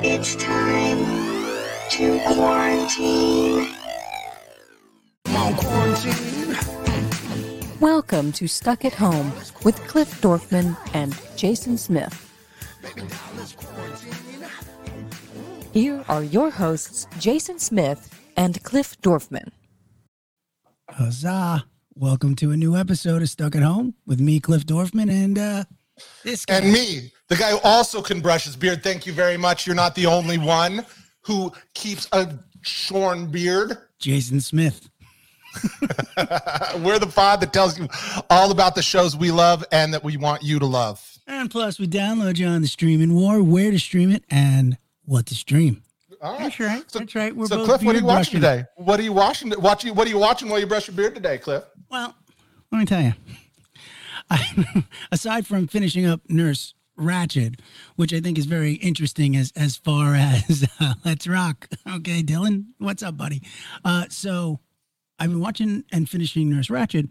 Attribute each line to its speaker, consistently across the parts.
Speaker 1: It's time to quarantine.
Speaker 2: Welcome to Stuck at Home with Cliff Dorfman and Jason Smith. Here are your hosts, Jason Smith and Cliff Dorfman.
Speaker 3: Huzzah! Welcome to a new episode of Stuck at Home with me, Cliff Dorfman, and uh, this guy.
Speaker 4: And me, the guy who also can brush his beard. Thank you very much. You're not the only one who keeps a shorn beard.
Speaker 3: Jason Smith.
Speaker 4: We're the pod that tells you all about the shows we love and that we want you to love.
Speaker 3: And plus, we download you on the streaming war, where to stream it, and what to stream.
Speaker 4: All right.
Speaker 3: That's right.
Speaker 4: So,
Speaker 3: That's right. We're
Speaker 4: so
Speaker 3: both
Speaker 4: Cliff, what are you watching
Speaker 3: brushing.
Speaker 4: today? What are you watching? Watching? What are you watching while you brush your beard today, Cliff?
Speaker 3: Well, let me tell you. I, aside from finishing up Nurse Ratched, which I think is very interesting as as far as uh, Let's Rock. Okay, Dylan, what's up, buddy? Uh, so I've been watching and finishing Nurse Ratched,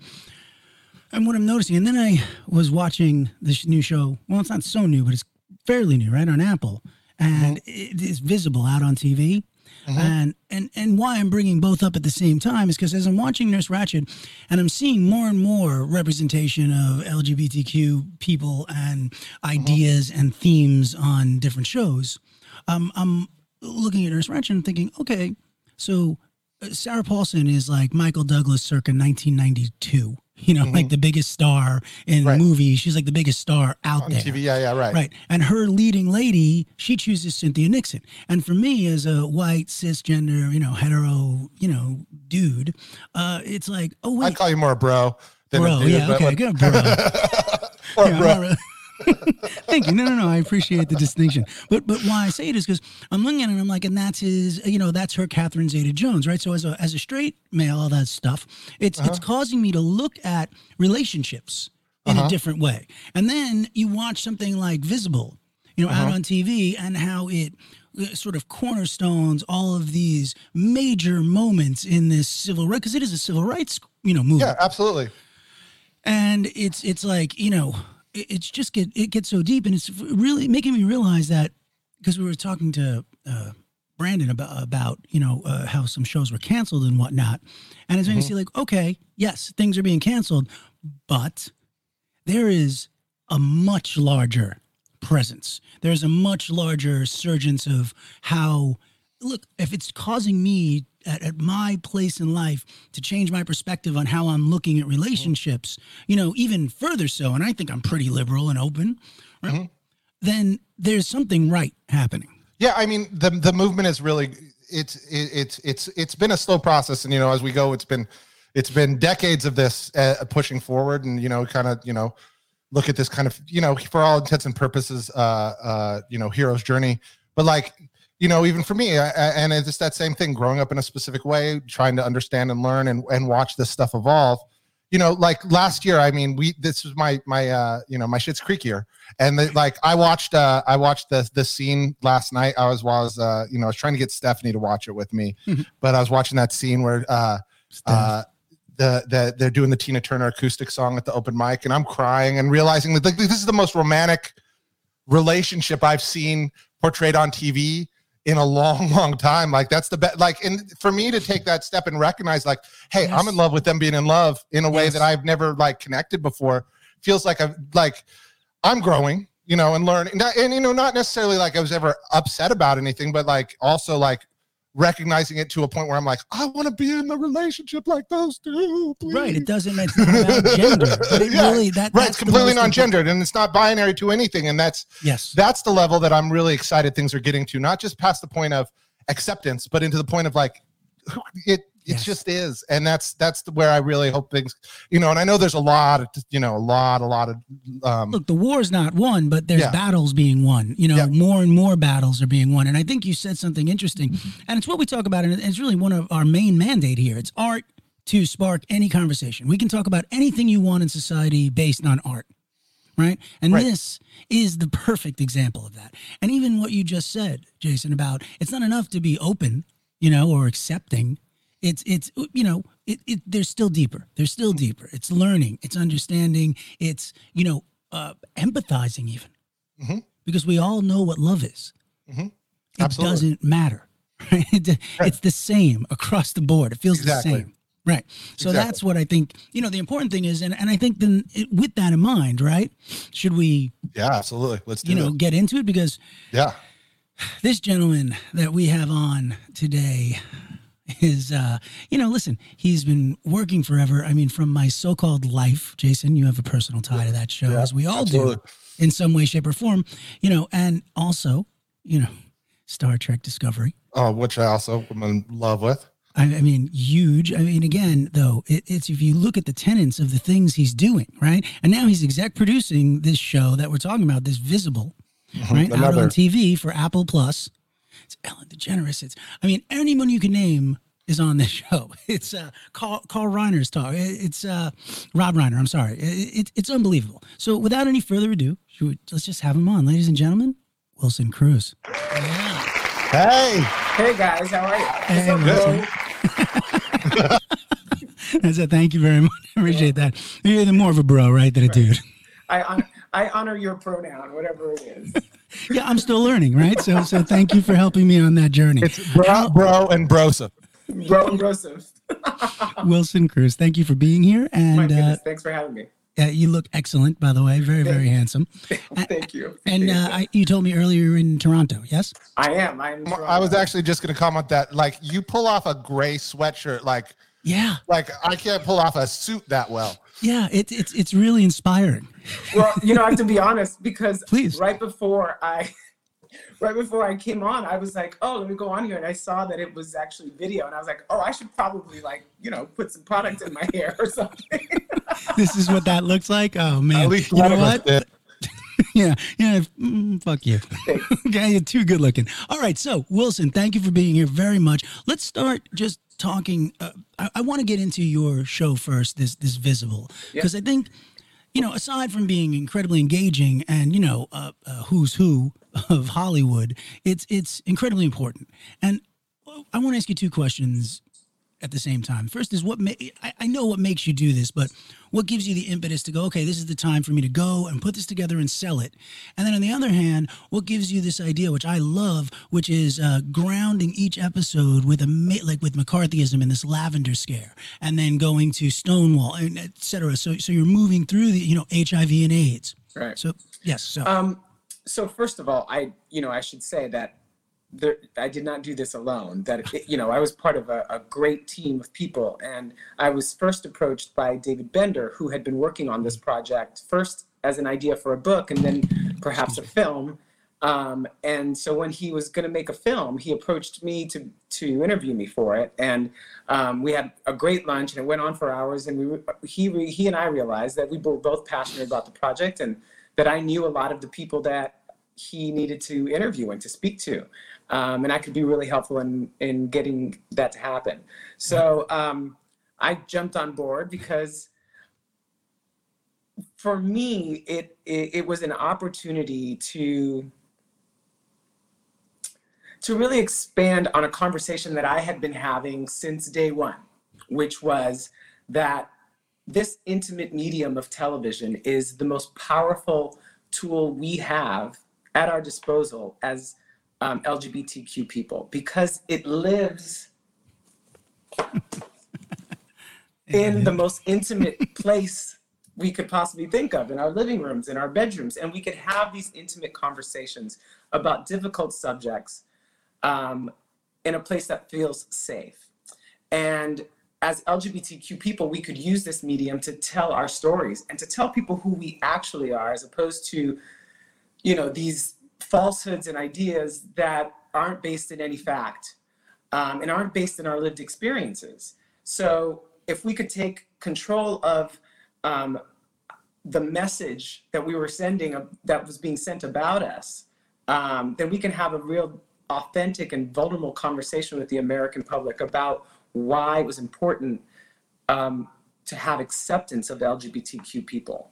Speaker 3: and what I'm noticing, and then I was watching this new show. Well, it's not so new, but it's fairly new, right on Apple, and it is visible out on TV. And and and why I'm bringing both up at the same time is because as I'm watching Nurse Ratched, and I'm seeing more and more representation of LGBTQ people and ideas and themes on different shows, um, I'm looking at Nurse Ratched and thinking, okay, so uh, Sarah Paulson is like Michael Douglas circa 1992. You know, like the biggest star in
Speaker 4: Right.
Speaker 3: the movie. She's like the biggest star out
Speaker 4: On
Speaker 3: there.
Speaker 4: TV? Yeah, yeah, right.
Speaker 3: Right. And her leading lady, she chooses Cynthia Nixon. And for me, as a white, cisgender, you know, hetero, you know, dude, uh, it's like, oh, wait.
Speaker 4: I'd call you more a bro than
Speaker 3: bro,
Speaker 4: a dude.
Speaker 3: yeah, okay,
Speaker 4: like-
Speaker 3: good, bro.
Speaker 4: or
Speaker 3: Yeah,
Speaker 4: bro.
Speaker 3: I'm not really- Thank you. No, no, no. I appreciate the distinction. But but why I say it is because I'm looking at it and I'm like, and that's his, you know, that's her Catherine Zeta Jones, right? So as a as a straight male, all that stuff, it's
Speaker 4: Uh-huh.
Speaker 3: it's causing me to look at relationships in a different way. And then you watch something like Visible, you know,
Speaker 4: Uh-huh.
Speaker 3: out on TV and how it uh, sort of cornerstones all of these major moments in this civil right because it is a civil rights, you know, movement
Speaker 4: Yeah, absolutely.
Speaker 3: and it's it's like you know it's just get it gets so deep and it's really making me realize that because we were talking to uh, Brandon about about you know uh, how some shows were canceled and whatnot, and it's making me see like okay yes things are being canceled, but there is a much larger presence. There's a much larger surgence of how look if it's causing me at, at my place in life to change my perspective on how I'm looking at relationships, you know, even further so, and I think I'm pretty liberal and open, right? then there's something right happening.
Speaker 4: Yeah, I mean the the movement is really it's it, it's it's it's been a slow process, and you know as we go, it's been it's been decades of this uh, pushing forward, and you know kind of you know look at this kind of you know for all intents and purposes, uh, uh, you know hero's journey, but like you know even for me, I, and it's just that same thing, growing up in a specific way, trying to understand and learn and and watch this stuff evolve. You know, like last year, I mean, we this was my my uh you know my Schitt's Creek year, and the, like I watched uh I watched the the scene last night. I was was uh you know I was trying to get Stephanie to watch it with me, but I was watching that scene where uh uh the the they're doing the Tina Turner acoustic song at the open mic, and I'm crying and realizing that like, this is the most romantic relationship I've seen portrayed on TV in a long, long time. Like that's the best. Like, and for me to take that step and recognize, like, hey, I'm in love with them being in love in a way
Speaker 3: Yes.
Speaker 4: that I've never like connected before, feels like I've like I'm growing, you know, and learning. And you know, not necessarily like I was ever upset about anything, but like also like recognizing it to a point where I'm like, I want to be in a relationship like those two. Please.
Speaker 3: Right. It doesn't. It's not about gender, but it
Speaker 4: Yeah,
Speaker 3: really that
Speaker 4: Right, it's completely non-gendered and it's not binary to anything, and that's
Speaker 3: Yes.
Speaker 4: that's the level that I'm really excited things are getting to, not just past the point of acceptance, but into the point of like it it
Speaker 3: Yes.
Speaker 4: just is. And that's that's where I really hope things, you know, and I know there's a lot of you know, a lot, a lot of um
Speaker 3: Look, the war's not won, but there's
Speaker 4: Yeah.
Speaker 3: battles being won. You know,
Speaker 4: Yeah.
Speaker 3: more and more battles are being won. And I think you said something interesting. And it's what we talk about, and it's really one of our main mandate here. It's art to spark any conversation. We can talk about anything you want in society based on art. Right. And
Speaker 4: Right.
Speaker 3: this is the perfect example of that. And even what you just said, Jason, about it's not enough to be open, you know, or accepting. It's it's you know, it, it there's still deeper. There's still deeper. It's learning, it's understanding, it's, you know, uh empathizing even.
Speaker 4: Mhm.
Speaker 3: Because we all know what love is.
Speaker 4: Mhm.
Speaker 3: it doesn't matter. Right? It-
Speaker 4: Right.
Speaker 3: It's the same across the board. It feels
Speaker 4: Exactly.
Speaker 3: the same. Right. So
Speaker 4: Exactly.
Speaker 3: that's what I think, you know, the important thing is, and, and I think then it, with that in mind, right, should we,
Speaker 4: Yeah, absolutely. Let's do
Speaker 3: you know,
Speaker 4: it.
Speaker 3: get into it? Because
Speaker 4: Yeah.
Speaker 3: this gentleman that we have on today is uh you know listen he's been working forever i mean from my so-called life jason you have a personal tie to that show
Speaker 4: Yeah,
Speaker 3: as we all
Speaker 4: absolutely.
Speaker 3: do in some way shape or form you know and also you know star trek discovery
Speaker 4: Oh, which I also am in love with.
Speaker 3: I, I mean, huge. I mean, again, though, it, it's if you look at the tenets of the things he's doing, right? And now he's exec producing this show that we're talking about, this Visible, right? Out on TV for Apple Plus. It's Ellen DeGeneres. It's, I mean, anyone you can name is on this show. It's uh, Carl, Carl Reiner's talk. It's uh, Rob Reiner. I'm sorry. It, it, it's unbelievable. So, without any further ado, should we, let's just have him on, ladies and gentlemen. Wilson Cruz.
Speaker 4: Hey,
Speaker 5: Hey guys, how are you?
Speaker 3: Hey,
Speaker 5: What's
Speaker 3: Wilson.
Speaker 5: up, bro?
Speaker 3: I said, thank you very much. I appreciate that. You're the more of a bro, right, than a dude.
Speaker 5: I hon- I honor your pronoun, whatever it is.
Speaker 3: Yeah, I'm still learning, right? So, so thank you for helping me on that journey.
Speaker 4: it's bro, bro, and brosa.
Speaker 5: Bro and Joseph.
Speaker 3: Wilson Cruz, thank you for being here,
Speaker 5: My
Speaker 3: and uh,
Speaker 5: thanks for having me.
Speaker 3: uh, you look excellent, by the way. Very, very handsome.
Speaker 5: Thank you.
Speaker 3: And uh, I, you told me earlier you're in Toronto, yes?
Speaker 5: I am. I'm.
Speaker 4: I was actually just going to comment that, like, you pull off a gray sweatshirt, like,
Speaker 3: Yeah,
Speaker 4: like I can't pull off a suit that well.
Speaker 3: yeah. It's it's it's really inspiring.
Speaker 5: Well, you know, I have to be honest because
Speaker 3: Please.
Speaker 5: right before I, right before I came on, I was like, oh, let me go on here, and I saw that it was actually video, and I was like, oh, I should probably like, you know, put some product in my hair or something.
Speaker 3: This is what that looks like. Oh man,
Speaker 4: At least
Speaker 3: you know what? yeah, yeah. mm, fuck you. okay, you're too good looking. All right, so Wilson, thank you for being here very much. Let's start just talking. Uh, I, I want to get into your show first. This this visible because I think. You know, aside from being incredibly engaging and you know uh, uh, who's who of Hollywood, it's it's incredibly important. And I want to ask you two questions at the same time. First is what ma- I, I know what makes you do this, but what gives you the impetus to go, okay, this is the time for me to go and put this together and sell it. And then on the other hand, what gives you this idea, which I love, which is uh, grounding each episode with a ma- like with McCarthyism and this lavender scare, and then going to Stonewall and et cetera. So so you're moving through the you know HIV and AIDS.
Speaker 5: right.
Speaker 3: So yes, so
Speaker 5: Um, so first of all, I you know I should say that there, I did not do this alone. That you know I was part of a, a great team of people, and I was first approached by David Bender, who had been working on this project first as an idea for a book, and then perhaps a film. Um, and so when he was going to make a film, he approached me to to interview me for it, and um, we had a great lunch, and it went on for hours. And we he he and I realized that we were both passionate about the project, and that I knew a lot of the people that he needed to interview and to speak to, um, and I could be really helpful in in getting that to happen. So um, I jumped on board because for me it, it it was an opportunity to to really expand on a conversation that I had been having since day one, which was that this intimate medium of television is the most powerful tool we have at our disposal as um, LGBTQ people because it lives in the most intimate place we could possibly think of in our living rooms, in our bedrooms, and we could have these intimate conversations about difficult subjects um, in a place that feels safe. And as LGBTQ people, we could use this medium to tell our stories and to tell people who we actually are, as opposed to, you know, these falsehoods and ideas that aren't based in any fact um, and aren't based in our lived experiences. So if we could take control of um, the message that we were sending, uh, that was being sent about us, um, then we can have a real authentic and vulnerable conversation with the American public about why it was important um, to have acceptance of LGBTQ people.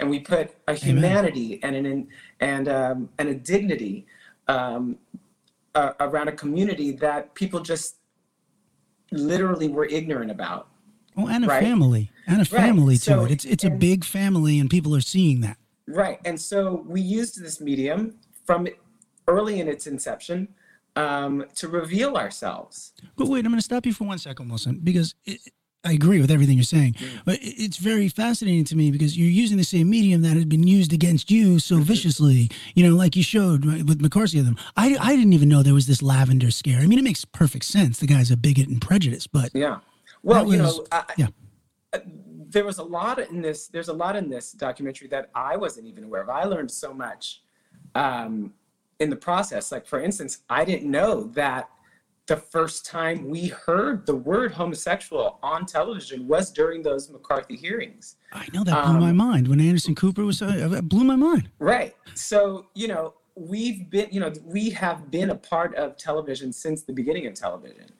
Speaker 5: And we put a humanity and an and um, and a dignity um, uh, around a community that people just literally were ignorant about.
Speaker 3: oh, and a
Speaker 5: right.
Speaker 3: family and a family to
Speaker 5: So-
Speaker 3: it. It's it's a big family, and people are seeing that.
Speaker 5: Right. And so we used this medium from early in its inception um, to reveal ourselves.
Speaker 3: But wait, I'm going to stop you for one second, Wilson, because it, I agree with everything you're saying. But it's very fascinating to me because you're using the same medium that had been used against you so viciously. You know, like you showed with McCarthy and them. I, I didn't even know there was this lavender scare. I mean, it makes perfect sense. The guy's a bigot and prejudice, but
Speaker 5: Yeah. Well,
Speaker 3: That
Speaker 5: you know, I,
Speaker 3: yeah.
Speaker 5: there was a lot in this. There's a lot in this documentary that I wasn't even aware of. I learned so much um, in the process. Like, for instance, I didn't know that the first time we heard the word homosexual on television was during those McCarthy hearings.
Speaker 3: I know that blew my
Speaker 5: Um,
Speaker 3: mind when Anderson Cooper was. Uh, it blew my mind.
Speaker 5: Right. So, you know, we've been, you know, we have been a part of television since the beginning of television.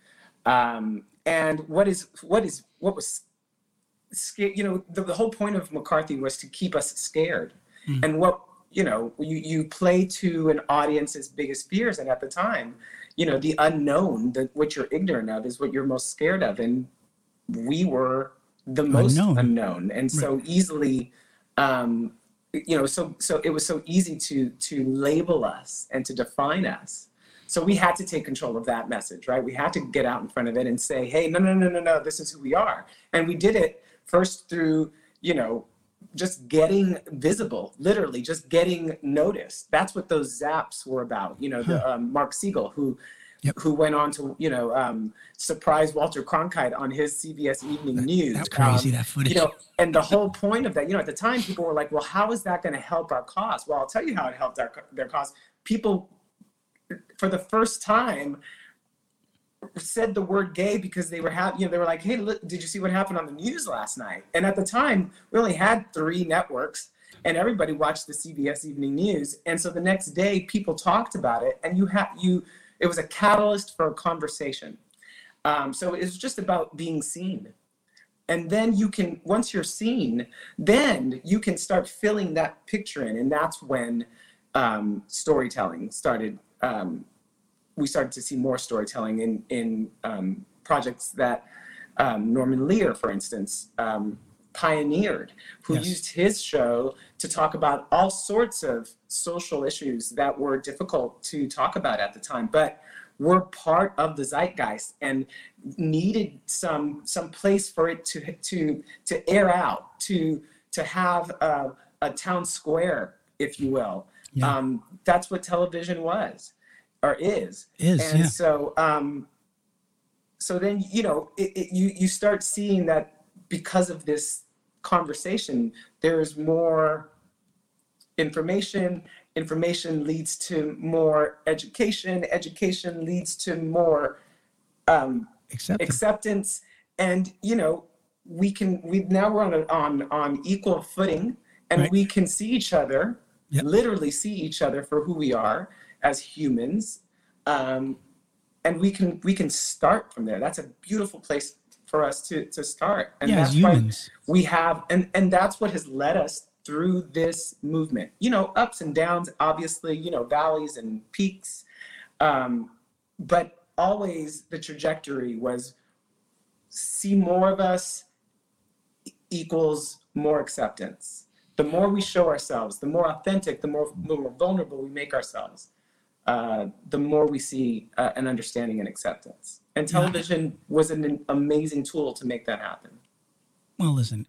Speaker 5: Um, and what is, what is, what was, you know, the, the whole point of McCarthy was to keep us scared. And what, you know, you, you play to an audience's biggest fears. And at the time, you know, the unknown, that what you're ignorant of is what you're most scared of. And we were the most
Speaker 3: Unknown.
Speaker 5: unknown, and so easily um, you know so so it was so easy to to label us and to define us. So we had to take control of that message right? We had to get out in front of it and say hey no no no no no this is who we are. And we did it first through you know just getting visible literally just getting noticed. That's what those zaps were about you know the um, mark segal who
Speaker 3: Yep.
Speaker 5: who went on to you know um, surprise walter cronkite on his cbs evening news.
Speaker 3: That's crazy,
Speaker 5: Um,
Speaker 3: that footage.
Speaker 5: you know and the whole point of that you know at the time people were like well how is that going to help our cause? Well i'll tell you how it helped our, their cause. People for the first time said the word gay because they were happy you know they were like hey look, did you see what happened on the news last night? And at the time we only had three networks and everybody watched the cbs evening news. And so the next day people talked about it and you had you it was a catalyst for a conversation. Um, so it was just about being seen. And then you can once you're seen then you can start filling that picture in and that's when um, storytelling started um, we started to see more storytelling in in um, projects that um, norman lear for instance um, pioneered who
Speaker 3: Yes.
Speaker 5: used his show to talk about all sorts of social issues that were difficult to talk about at the time but were part of the zeitgeist and needed some some place for it to to to air out to to have a, a town square if you will
Speaker 3: Yeah.
Speaker 5: um, that's what television was or is
Speaker 3: Is,
Speaker 5: and
Speaker 3: yeah.
Speaker 5: so um so then you know it, it, you you start seeing that because of this conversation there's more information information leads to more education education leads to more um,
Speaker 3: Except
Speaker 5: acceptance and you know we can we now we're on a, on on equal footing and
Speaker 3: Right.
Speaker 5: we can see each other
Speaker 3: Yep.
Speaker 5: literally see each other for who we are as humans um, and we can we can start from there. That's a beautiful place for us to to start. And
Speaker 3: yeah, as
Speaker 5: that's why
Speaker 3: humans.
Speaker 5: we have and and that's what has led us through this movement. You know ups and downs obviously you know valleys and peaks um, but always the trajectory was see more of us equals more acceptance. The more we show ourselves the more authentic the more, more vulnerable we make ourselves uh, the more we see uh, an understanding and acceptance and television was an amazing tool to make that happen
Speaker 3: Well, listen.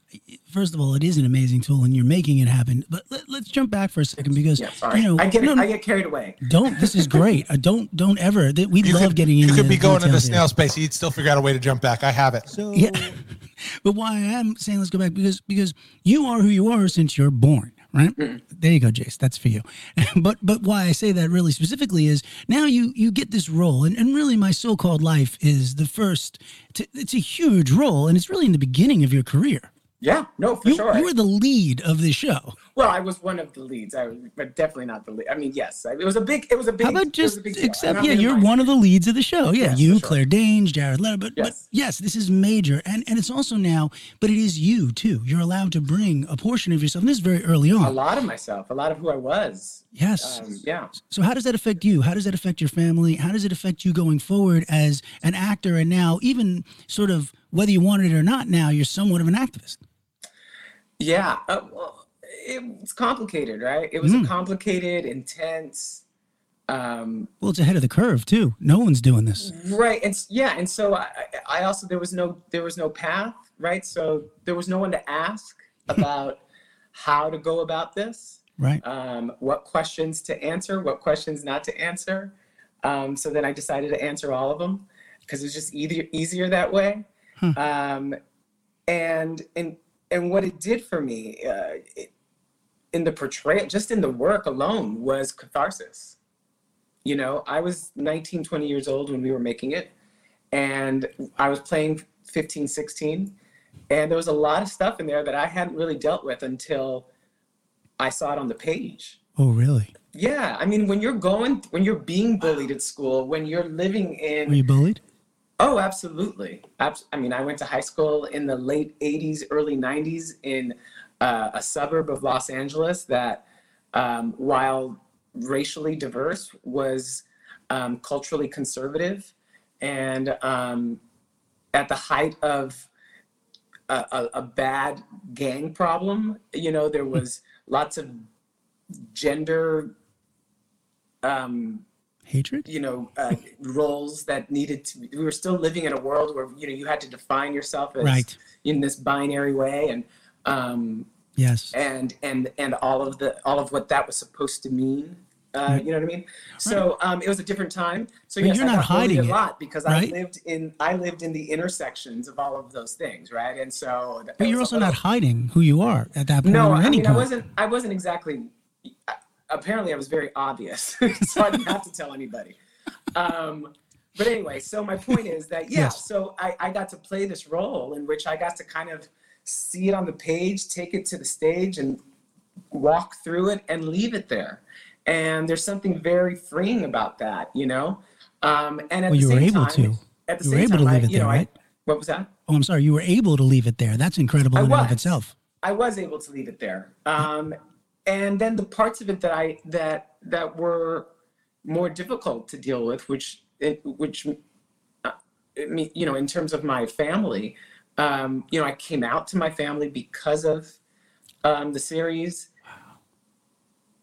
Speaker 3: First of all, it is an amazing tool, and you're making it happen. But let, let's jump back for a second because
Speaker 5: yeah sorry
Speaker 3: you know
Speaker 5: i get
Speaker 3: no, no,
Speaker 5: i get carried away
Speaker 3: don't. This is great. I don't don't ever. That we
Speaker 4: You
Speaker 3: love
Speaker 4: could,
Speaker 3: getting
Speaker 4: you
Speaker 3: into
Speaker 4: could be going into
Speaker 3: details here.
Speaker 4: snail space. You'd still figure out a way to jump back. I have it.
Speaker 3: So yeah, but why I am saying let's go back because because you are who you are since you're born, right? There you go, Jace. That's for you. but but why I say that really specifically is now you you get this role, and, and really my so-called life is the first. To, it's a huge role, and it's really in the beginning of your career.
Speaker 5: Yeah no for
Speaker 3: You,
Speaker 5: sure
Speaker 3: you were the lead of the show.
Speaker 5: well i was one of the leads i was but definitely not the lead i mean yes it was a big it was a big
Speaker 3: How about just
Speaker 5: a big deal.
Speaker 3: accept?
Speaker 5: I'm
Speaker 3: Yeah, you're one of the leads of the show. Yeah,
Speaker 5: Yes,
Speaker 3: you,
Speaker 5: sure.
Speaker 3: Claire Danes, Jared Leto. But, but
Speaker 5: Yes.
Speaker 3: yes, this is major, and and it's also now. But it is you too. You're allowed to bring a portion of yourself. And this is very early on.
Speaker 5: a lot of myself a lot of who i was
Speaker 3: Yes.
Speaker 5: um, yeah
Speaker 3: So how does that affect you? How does that affect your family? How does it affect you going forward as an actor? And now, even sort of whether you wanted it or not, now you're somewhat of an activist.
Speaker 5: Yeah, uh, well, it, it's complicated, right? It was
Speaker 3: Mm.
Speaker 5: a complicated, intense um,
Speaker 3: Well, it's ahead of the curve too. No one's doing this.
Speaker 5: right and yeah and so I, I also there was no there was no path right so there was no one to ask about how to go about this
Speaker 3: Right.
Speaker 5: um, what questions to answer what questions not to answer um, so then i decided to answer all of them because it's just easier easier that way um, and and and what it did for me uh, it, in the portrayal just in the work alone was catharsis you know i was 19 20 years old when we were making it and i was playing 15 16 and there was a lot of stuff in there that i hadn't really dealt with until i saw it on the page
Speaker 3: Oh, really?
Speaker 5: yeah i mean when you're going when you're being bullied at school when you're living in
Speaker 3: Were you bullied?
Speaker 5: Oh, absolutely. Abs- I mean, I went to high school in the late 80s, early 90s in uh, a suburb of Los Angeles that, um, while racially diverse, was um, culturally conservative. And um, at the height of a, a, a bad gang problem, you know, there was lots of gender. Um,
Speaker 3: Hatred?
Speaker 5: you know uh, roles that needed to we were still living in a world where you know you had to define yourself as
Speaker 3: Right.
Speaker 5: in this binary way and um
Speaker 3: Yes.
Speaker 5: and and and all of the all of what that was supposed to mean uh, you know what I mean? So um, it was a different time. So
Speaker 3: But
Speaker 5: yes,
Speaker 3: you're
Speaker 5: I
Speaker 3: not hiding
Speaker 5: a lot because
Speaker 3: right?
Speaker 5: I lived in I lived in the intersections of all of those things, right? And so
Speaker 3: But you're also not hiding who you are at that point
Speaker 5: no, I mean, I wasn't. I wasn't exactly. Apparently, I was very obvious, so I didn't have to tell anybody. Um, but anyway, so my point is that yeah,
Speaker 3: Yes.
Speaker 5: so I, I got to play this role in which I got to kind of see it on the page, take it to the stage, and walk through it and leave it there. And there's something very freeing about that, you know. Um, and at
Speaker 3: Well,
Speaker 5: the
Speaker 3: you were able
Speaker 5: time,
Speaker 3: to.
Speaker 5: At the
Speaker 3: You were able
Speaker 5: time,
Speaker 3: to
Speaker 5: I,
Speaker 3: leave it there,
Speaker 5: know,
Speaker 3: right?
Speaker 5: I, what was that?
Speaker 3: Oh, I'm sorry. You were able to leave it there. That's incredible
Speaker 5: I
Speaker 3: in and of itself.
Speaker 5: I was able to leave it there. Um, and then the parts of it that I that that were more difficult to deal with, which it, which uh, I mean, you know, in terms of my family, um, you know, I came out to my family because of um, the series.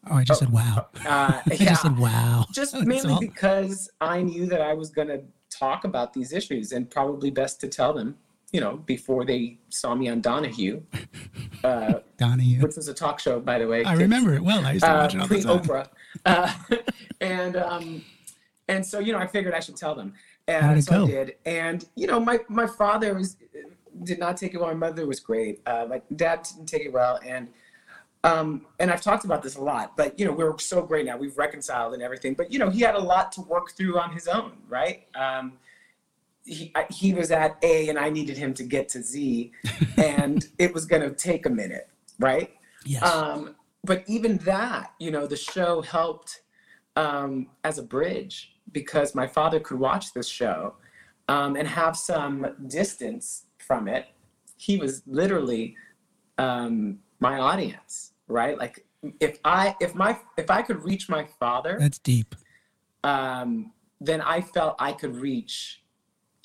Speaker 3: Oh, I just said wow.
Speaker 5: Uh,
Speaker 3: I
Speaker 5: yeah,
Speaker 3: just said wow.
Speaker 5: just mainly
Speaker 3: all.
Speaker 5: because I knew that I was going to talk about these issues, and probably best to tell them, you know, before they saw me on Donahue, uh,
Speaker 3: Donahue.
Speaker 5: which was a talk show, by the way.
Speaker 3: I
Speaker 5: kids.
Speaker 3: remember it well. I used to
Speaker 5: uh,
Speaker 3: watch it all the
Speaker 5: pre
Speaker 3: time.
Speaker 5: Oprah, uh, and um, and so you know I figured I should tell them, and
Speaker 3: How did it
Speaker 5: so
Speaker 3: go?
Speaker 5: I did. And you know my my father was did not take it well. My mother was great. Uh, my dad didn't take it well, and um, and I've talked about this a lot. But you know we're so great now. We've reconciled and everything. But you know he had a lot to work through on his own, right? Um, he he was at A, and I needed him to get to Z, and it was going to take a minute, right?
Speaker 3: Yes.
Speaker 5: Um, but even that, you know, the show helped um, as a bridge because my father could watch this show um, and have some distance from it. He was literally um, my audience, right? Like if I if my if I could reach my father,
Speaker 3: That's deep.
Speaker 5: um, then I felt I could reach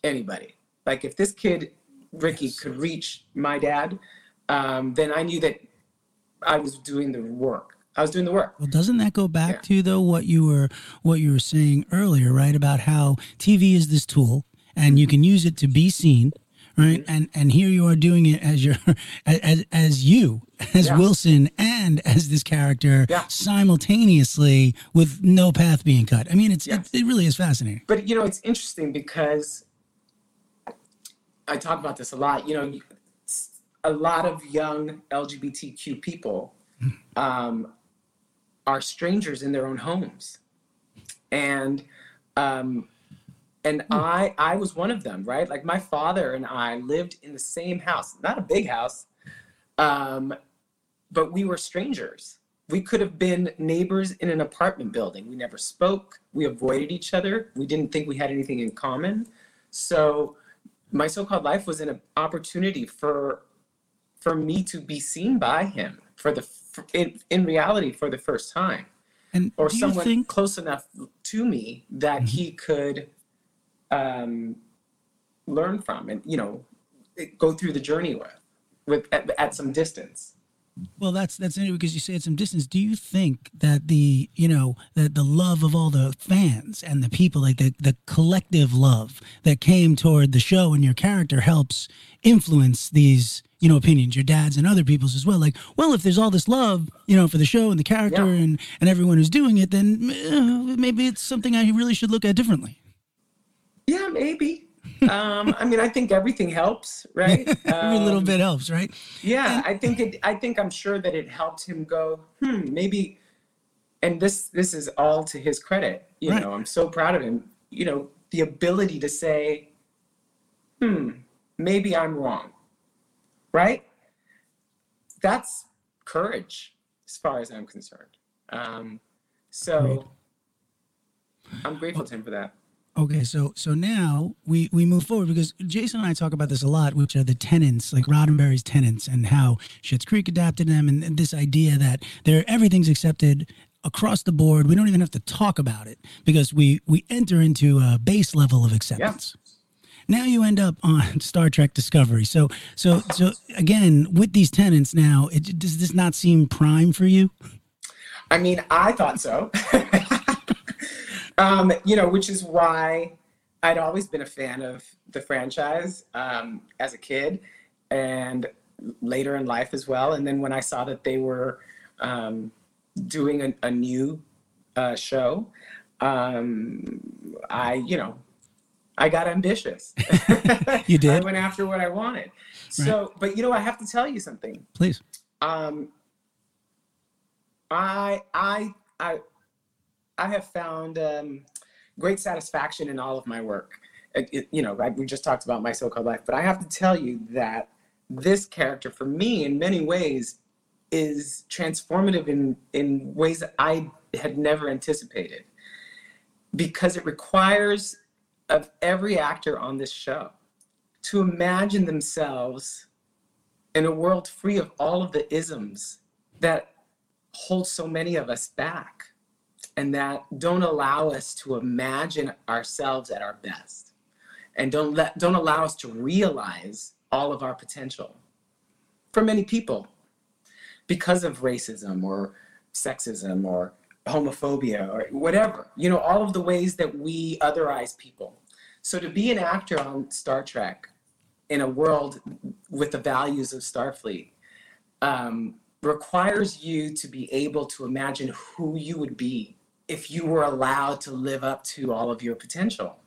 Speaker 5: anybody. Like if this kid Ricky could reach my dad, um, then I knew that I was doing the work. I was doing the work.
Speaker 3: Well, doesn't that go back
Speaker 5: Yeah.
Speaker 3: to though what you were what you were saying earlier, right? About how TV is this tool and you can use it to be seen, right?
Speaker 5: Mm-hmm.
Speaker 3: And and here you are doing it as your as as you as
Speaker 5: Yeah.
Speaker 3: Wilson and as this character
Speaker 5: Yeah.
Speaker 3: simultaneously with no path being cut. I mean, it's
Speaker 5: Yes.
Speaker 3: it, it really is fascinating.
Speaker 5: But you know, it's interesting because I talk about this a lot. You know, a lot of young LGBTQ people um, are strangers in their own homes, and um, and I I was one of them, right? Like my father and I lived in the same house, not a big house, um, but we were strangers. We could have been neighbors in an apartment building. We never spoke. We avoided each other. We didn't think we had anything in common. So my so-called life was an opportunity for for me to be seen by him for the for, in, in reality for the first time.
Speaker 3: And
Speaker 5: or someone
Speaker 3: think
Speaker 5: close enough to me that he could um, learn from and you know go through the journey with with at, at some distance
Speaker 3: Well, that's that's anyway because you say it's some distance. Do you think that the you know that the love of all the fans and the people, like the the collective love that came toward the show and your character, helps influence these you know opinions, your dad's and other people's as well? Like, well, if there's all this love, you know, for the show and the character
Speaker 5: Yeah.
Speaker 3: and and everyone who's doing it, then uh, maybe it's something I really should look at differently.
Speaker 5: Yeah, maybe. Um, I mean, I think everything helps, right?
Speaker 3: Every little
Speaker 5: Um,
Speaker 3: bit helps, right?
Speaker 5: Yeah, I think it. I think I'm sure that it helped him go. Hmm, maybe. And this this is all to his credit. You
Speaker 3: Right.
Speaker 5: know, I'm so proud of him. You know, the ability to say, "Hmm, maybe I'm wrong," right? That's courage, as far as I'm concerned. Um, so, I'm grateful to him for that.
Speaker 3: Okay, so so now we we move forward because Jason and I talk about this a lot, which are the tenants, like Roddenberry's tenants, and how Schitt's Creek adapted them, and, and this idea that there everything's accepted across the board. We don't even have to talk about it because we we enter into a base level of acceptance. Now you end up on Star Trek Discovery. So so so again with these tenants now, it, does this not seem prime for you?
Speaker 5: I mean, I thought so. um, you know, which is why I'd always been a fan of the franchise um, as a kid and later in life as well. And then when I saw that they were um, doing a, a new uh, show, um, I, you know, I got ambitious.
Speaker 3: You did?
Speaker 5: I went after what I wanted. So, but you know, I have to tell you something
Speaker 3: Please.
Speaker 5: um i i i i have found um great satisfaction in all of my work. It- it- you know I, we just talked about my so-called life but i have to tell you that this character for me in many ways is transformative in in ways that i had never anticipated because it requires of every actor on this show to imagine themselves in a world free of all of the isms that hold so many of us back and that don't allow us to imagine ourselves at our best. And don't let don't allow us to realize all of our potential for many people because of racism or sexism or homophobia or whatever you know all of the ways that we otherize people. So to be an actor on star trek in a world with the values of Starfleet um, requires you to be able to imagine who you would be if you were allowed to live up to all of your potential.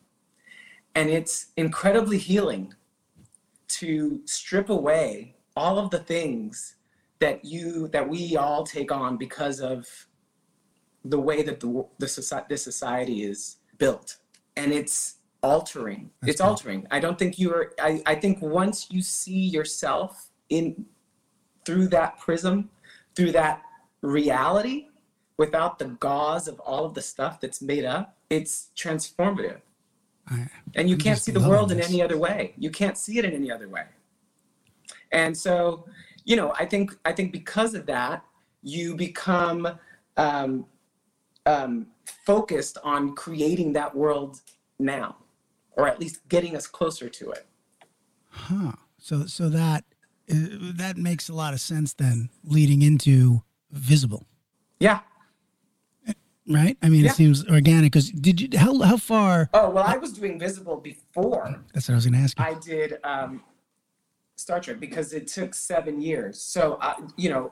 Speaker 5: And it's incredibly healing to strip away all of the things that you that we all take on because of the way that the the society this society is built. And it's altering. It's altering. I don't think you're I, I think once you see yourself in through that prism through that reality without the gauze of all of the stuff that's made up it's transformative.
Speaker 3: I,
Speaker 5: and you
Speaker 3: I'm
Speaker 5: can't see the world in any other way. You can't see it in any other way. And so you know i think i think because of that you become um, um, focused on creating that world now or at least getting us closer to it.
Speaker 3: Huh. So so that uh, that makes a lot of sense then, leading into visible,
Speaker 5: yeah
Speaker 3: right? I mean,
Speaker 5: Yeah.
Speaker 3: it seems organic. Because did you how how far?
Speaker 5: oh well i was doing visible before
Speaker 3: That's what I was going to ask you.
Speaker 5: I did um, Star Trek because it took seven years. So, uh, you know,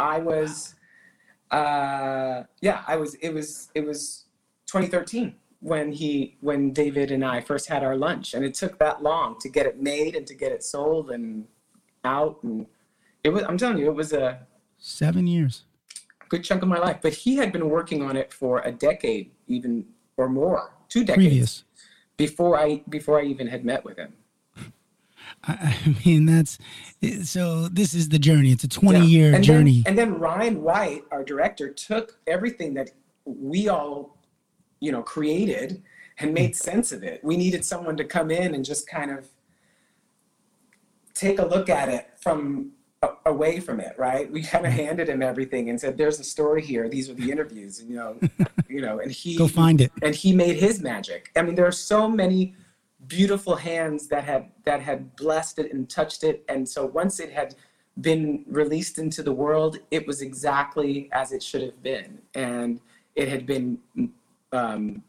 Speaker 5: I was, uh, yeah, I was. It was. It was 2013 when he, when David and I first had our lunch, and it took that long to get it made and to get it sold and out, and it was. I'm telling you, it was a
Speaker 3: Seven years.
Speaker 5: Good chunk of my life. But he had been working on it for a decade, even or more, two decades
Speaker 3: Previous.
Speaker 5: before I before I even had met with him.
Speaker 3: I, mean, that's so. This is the journey. It's a twenty-year
Speaker 5: and
Speaker 3: journey.
Speaker 5: Then, and then Ryan White, our director, took everything that we all, you know, created and made hmm. sense of it. We needed someone to come in and just kind of take a look at it from away from it, right? We kind of handed him everything and said, "There's a story here. These are the interviews," and you know, you know, and he
Speaker 3: Go find it.
Speaker 5: and he made his magic. I mean, there are so many beautiful hands that had that had blessed it and touched it, and so once it had been released into the world, it was exactly as it should have been. And it had been um,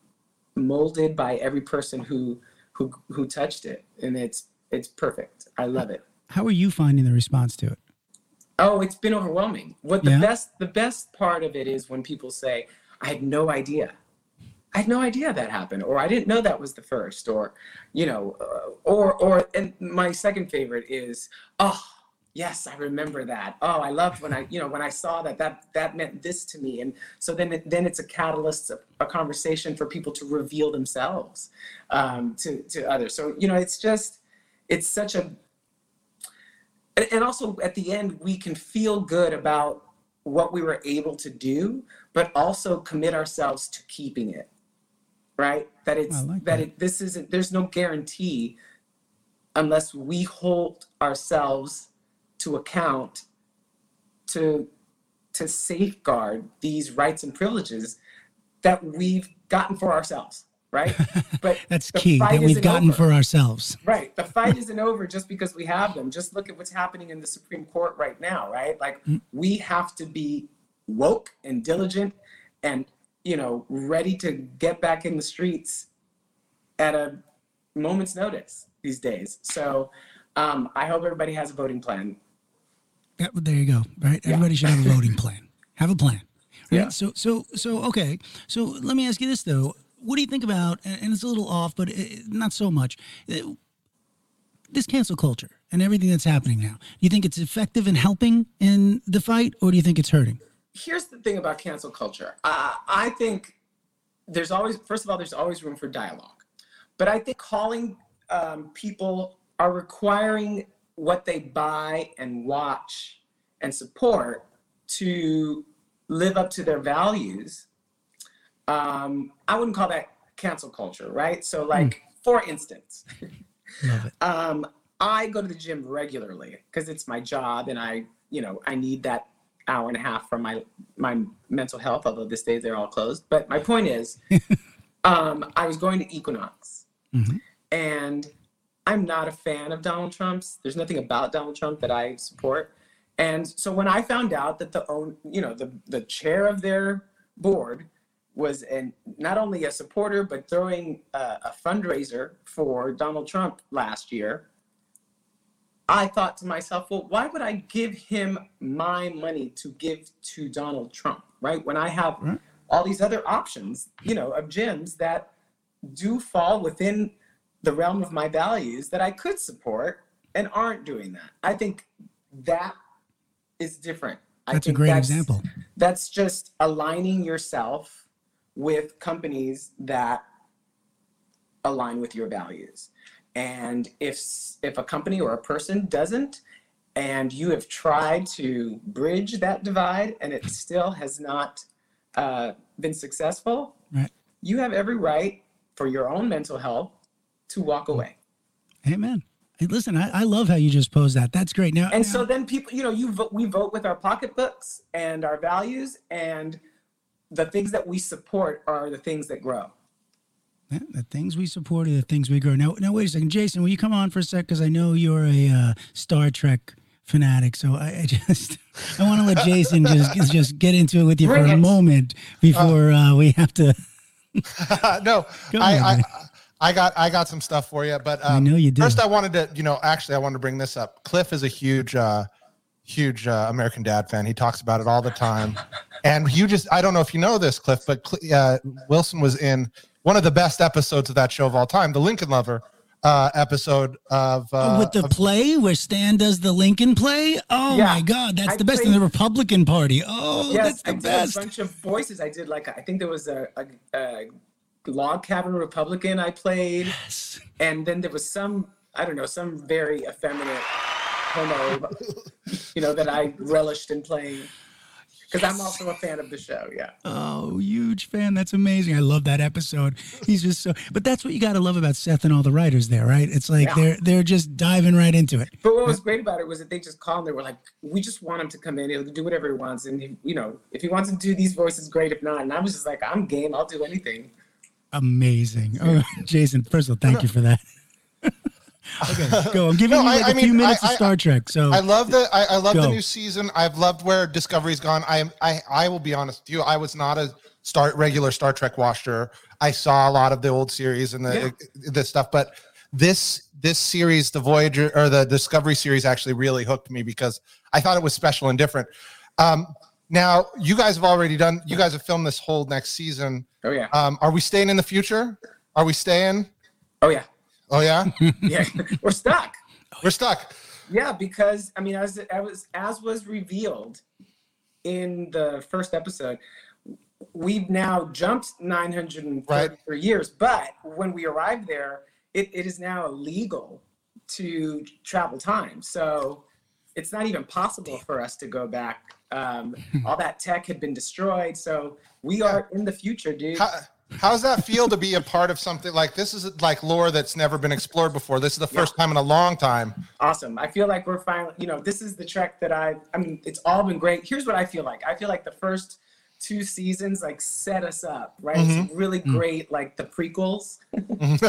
Speaker 5: molded by every person who who who touched it. And it's it's perfect. I love it.
Speaker 3: How are you finding the response to it?
Speaker 5: Oh, it's been overwhelming. What the
Speaker 3: Yeah?
Speaker 5: best the best part of it is when people say, "I had no idea." I had no idea that happened, or I didn't know that was the first, or, you know, uh, or or and my second favorite is, oh, yes, I remember that. Oh, I loved when I, you know, when I saw that that that meant this to me, and so then it, then it's a catalyst, a, a conversation for people to reveal themselves um, to to others. So you know, it's just, it's such a and, and also at the end we can feel good about what we were able to do but also commit ourselves to keeping it right that it's
Speaker 3: like
Speaker 5: that
Speaker 3: that.
Speaker 5: it this isn't there's no guarantee unless we hold ourselves to account to to safeguard these rights and privileges that we've gotten for ourselves right but
Speaker 3: That's key that we've gotten
Speaker 5: over.
Speaker 3: for ourselves.
Speaker 5: Right. The fight isn't over just because we have them. Just look at what's happening in the Supreme Court right now, right? Like we have to be woke and diligent and, you know, ready to get back in the streets at a moment's notice these days. So um, I hope everybody has a voting plan.
Speaker 3: Yeah, well, there you go. Right.
Speaker 5: Yeah.
Speaker 3: Everybody should have a voting plan. Have a plan. Right.
Speaker 5: Yeah.
Speaker 3: So so so okay. So let me ask you this though. What do you think about? And it's a little off, but it, not so much. uh, This cancel culture and everything that's happening now. Do you think it's effective in helping in the fight, or do you think it's hurting?
Speaker 5: Here's the thing about cancel culture. Uh, I think there's always, first of all, there's always room for dialogue. But I think calling um, people are requiring what they buy and watch and support to live up to their values. Um, I wouldn't call that cancel culture, right? So, like, for instance, um, I go to the gym regularly because it's my job, and I, you know, I need that hour and a half for my my mental health. Although this days they're all closed, but my point is, um, I was going to Equinox,
Speaker 3: Mhm.
Speaker 5: and I'm not a fan of Donald Trump's. There's nothing about Donald Trump that I support, and so when I found out that the own, you know, the the chair of their board was an not only a supporter but throwing a, a fundraiser for Donald Trump last year. I thought to myself, well, why would I give him my money to give to Donald Trump, right? When I have
Speaker 3: Right.
Speaker 5: all these other options, you know, of gyms that do fall within the realm of my values that I could support and aren't doing that. I think that is different. I
Speaker 3: That's a great example.
Speaker 5: That's just aligning yourself with companies that align with your values. And if if a company or a person doesn't, and you have tried to bridge that divide and it still has not uh, been successful,
Speaker 3: Right.
Speaker 5: you have every right for your own mental health to walk away.
Speaker 3: Amen. Hey, listen, I, I love how you just posed that. That's great. Now,
Speaker 5: And
Speaker 3: now-
Speaker 5: so then people, you know, you vote, we vote with our pocketbooks and our values, and the things that we support are the things that grow.
Speaker 3: The things we support are the things we grow. Now, now wait a second, Jason. Will you come on for a sec? Because I know you're a uh, Star Trek fanatic. So I, I just I want to let Jason just just get into it with you
Speaker 5: Bring
Speaker 3: for a moment before uh, we have to.
Speaker 4: no,
Speaker 3: Go
Speaker 4: I,
Speaker 3: ahead,
Speaker 4: I. I got I got some stuff for you, but
Speaker 3: I
Speaker 4: um,
Speaker 3: know you did.
Speaker 4: First, I wanted to, you know, actually, I wanted to bring this up. Cliff is a huge, uh, huge uh, American Dad fan. He talks about it all the time, and you just I don't know if you know this, Cliff, but uh, Wilson was in one of the best episodes of that show of all time, the Lincoln Lover uh, episode of uh,
Speaker 3: with the
Speaker 4: of-
Speaker 3: play where Stan does the Lincoln play. Oh
Speaker 5: Yeah.
Speaker 3: my God, that's
Speaker 5: I
Speaker 3: the best in the Republican Party. Oh,
Speaker 5: yes,
Speaker 3: that's
Speaker 5: I
Speaker 3: the
Speaker 5: did
Speaker 3: best.
Speaker 5: a bunch of voices. I did like I think there was a, a, a log cabin Republican I played,
Speaker 3: Yes.
Speaker 5: and then there was some I don't know some very effeminate you know, that I relished in playing because I'm also a fan of the show. Yeah.
Speaker 3: Oh, huge fan. That's amazing. I love that episode. He's just so. But that's what you got to love about Seth and all the writers there, right? It's like
Speaker 5: Yeah.
Speaker 3: they're they're just diving right into it.
Speaker 5: But what was great about it was that they just called and they were like, we just want him to come in. He'll do whatever he wants. And, he, you know, if he wants to do these voices, great. If not, and I was just like, I'm game. I'll do anything.
Speaker 3: Amazing. Oh, Jason, first of all, thank you for that. Okay, go. I'm giving
Speaker 4: No,
Speaker 3: you
Speaker 4: I-
Speaker 3: like
Speaker 4: I
Speaker 3: a few
Speaker 4: mean,
Speaker 3: minutes
Speaker 4: I-
Speaker 3: of
Speaker 4: I-
Speaker 3: Star Trek. So
Speaker 4: I love the I, I love
Speaker 3: Go.
Speaker 4: the new season. I've loved where Discovery's gone. I am I I will be honest with you. I was not a Star regular Star Trek watcher. I saw a lot of the old series and the this stuff, but this this series, the Voyager or the Discovery series, actually really hooked me because I thought it was special and different. Um, now you guys have already done. You guys have filmed this whole next season.
Speaker 5: Oh yeah.
Speaker 4: Um, are we staying in the future? Are we staying?
Speaker 5: Oh yeah.
Speaker 4: Oh yeah,
Speaker 5: Yeah. We're stuck.
Speaker 4: we're stuck.
Speaker 5: Yeah, because I mean, as I was as was revealed in the first episode, we've now jumped 933
Speaker 4: Right.
Speaker 5: years. But when we arrived there, it, it is now illegal to travel time. So it's not even possible for us to go back. Um, all that tech had been destroyed. So we are in the future, dude.
Speaker 4: How, how's that feel to be a part of something like this? Is like lore that's never been explored before. This is the first time in a long time.
Speaker 5: awesome. I feel like we're finally, you know, this is the trek that I, I mean, it's all been great. Here's what I feel like. I feel like the first two seasons like set us up, right? Mm-hmm. It's really mm. great, like the prequels, mm-hmm.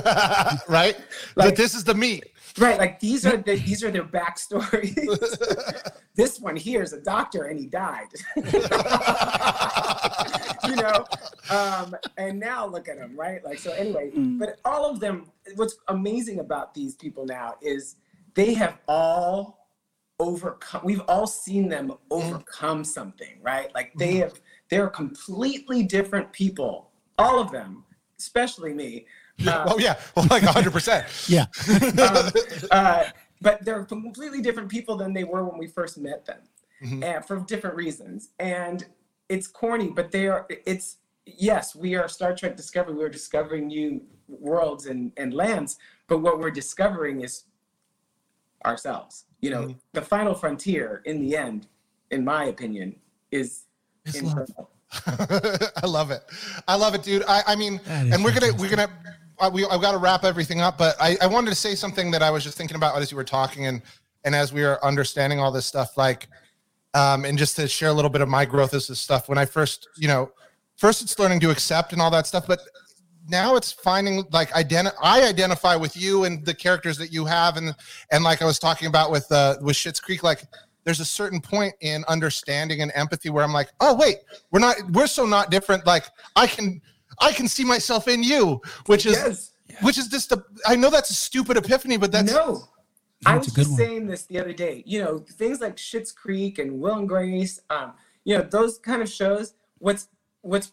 Speaker 4: right?
Speaker 5: Like-
Speaker 4: but this is the meat.
Speaker 5: right? Like these are the, these are their backstories. this one here is a doctor and he died. you know, um, and now look at him, right? Like so. Anyway, mm. but all of them. What's amazing about these people now is they have all overcome. We've all seen them mm. overcome something, right? Like they mm-hmm. have. They're completely different people. All of them, especially me. Uh,
Speaker 4: oh yeah, well, like hundred percent.
Speaker 3: yeah,
Speaker 5: um, uh, but they're completely different people than they were when we first met them, and for different reasons. And it's corny, but they are. It's yes, we are Star Trek Discovery. We're discovering new worlds and and lands, but what we're discovering is ourselves. You know, the final frontier in the end, in my opinion, is
Speaker 4: Is love. I love it. I love it, dude. I, I mean, and we're gonna we're gonna uh, we I've got to wrap everything up, but I, I wanted to say something that I was just thinking about as you were talking and and as we are understanding all this stuff, like um, and just to share a little bit of my growth as this stuff. When I first, you know, first it's learning to accept and all that stuff, but now it's finding like identi- I identify with you and the characters that you have, and and like I was talking about with uh, with Schitt's Creek, like there's a certain point in understanding and empathy where I'm like, oh wait, we're not, we're so not different. Like I can, I can see myself in you, which is,
Speaker 5: Yes.
Speaker 4: which is just a. I know that's a stupid epiphany, but that's
Speaker 5: no. I was just
Speaker 3: one.
Speaker 5: saying this the other day. You know, things like Schitt's Creek and Will and Grace. Um, you know, those kind of shows. What's what's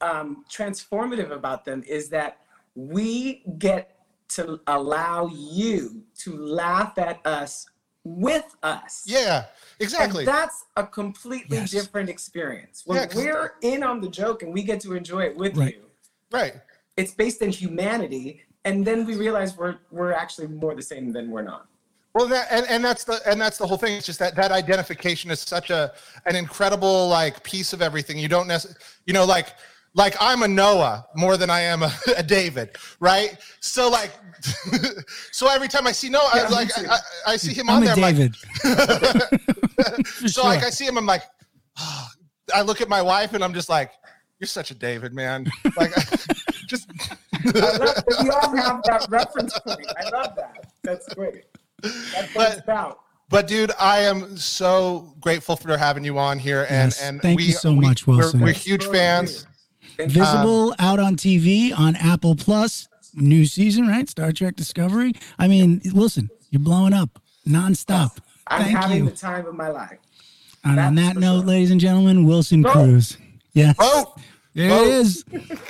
Speaker 5: um, transformative about them is that we get to allow you to laugh at us with us.
Speaker 4: yeah, exactly.
Speaker 5: And that's a completely
Speaker 3: Yes.
Speaker 5: different experience. When
Speaker 4: Yeah, 'cause-
Speaker 5: we're in on the joke and we get to enjoy it with
Speaker 3: Right.
Speaker 5: you,
Speaker 4: right.
Speaker 5: it's based in humanity. And then we realize we're we're actually more the same than we're not.
Speaker 4: Well, that and, and that's the and that's the whole thing. It's just that that identification is such a an incredible like piece of everything. You don't necessarily, you know, like like I'm a Noah more than I am a, a David, right? So like, so every time I see Noah, I,
Speaker 5: Yeah, me
Speaker 4: like
Speaker 5: too.
Speaker 4: I, I see him
Speaker 3: I'm
Speaker 4: on
Speaker 3: a
Speaker 4: there, I'm like,
Speaker 3: David. For
Speaker 4: so like. I see him, I'm like, ah, I look at my wife and I'm just like, you're such a David, man. Like, just
Speaker 5: I love that we all have that reference point. I love that. That's great. That's what it's
Speaker 4: But-
Speaker 5: about.
Speaker 4: But dude, I am so grateful for having you on here, and
Speaker 3: Yes,
Speaker 4: and
Speaker 3: thank
Speaker 4: we,
Speaker 3: you so
Speaker 4: we-
Speaker 3: much,
Speaker 4: we're-
Speaker 3: Wilson.
Speaker 4: We're, huge fans.
Speaker 5: Thank you.
Speaker 3: Visible out on TV on Apple Plus, new season, right? Star Trek Discovery. I mean, Wilson, you're blowing up nonstop.
Speaker 5: I'm
Speaker 3: Thank
Speaker 5: having
Speaker 3: you.
Speaker 5: the time of my life.
Speaker 3: And on that note,
Speaker 5: sure.
Speaker 3: ladies and gentlemen, Wilson
Speaker 5: Vote.
Speaker 3: Cruz. Yes.
Speaker 4: Vote.
Speaker 3: There
Speaker 4: Vote.
Speaker 3: it is.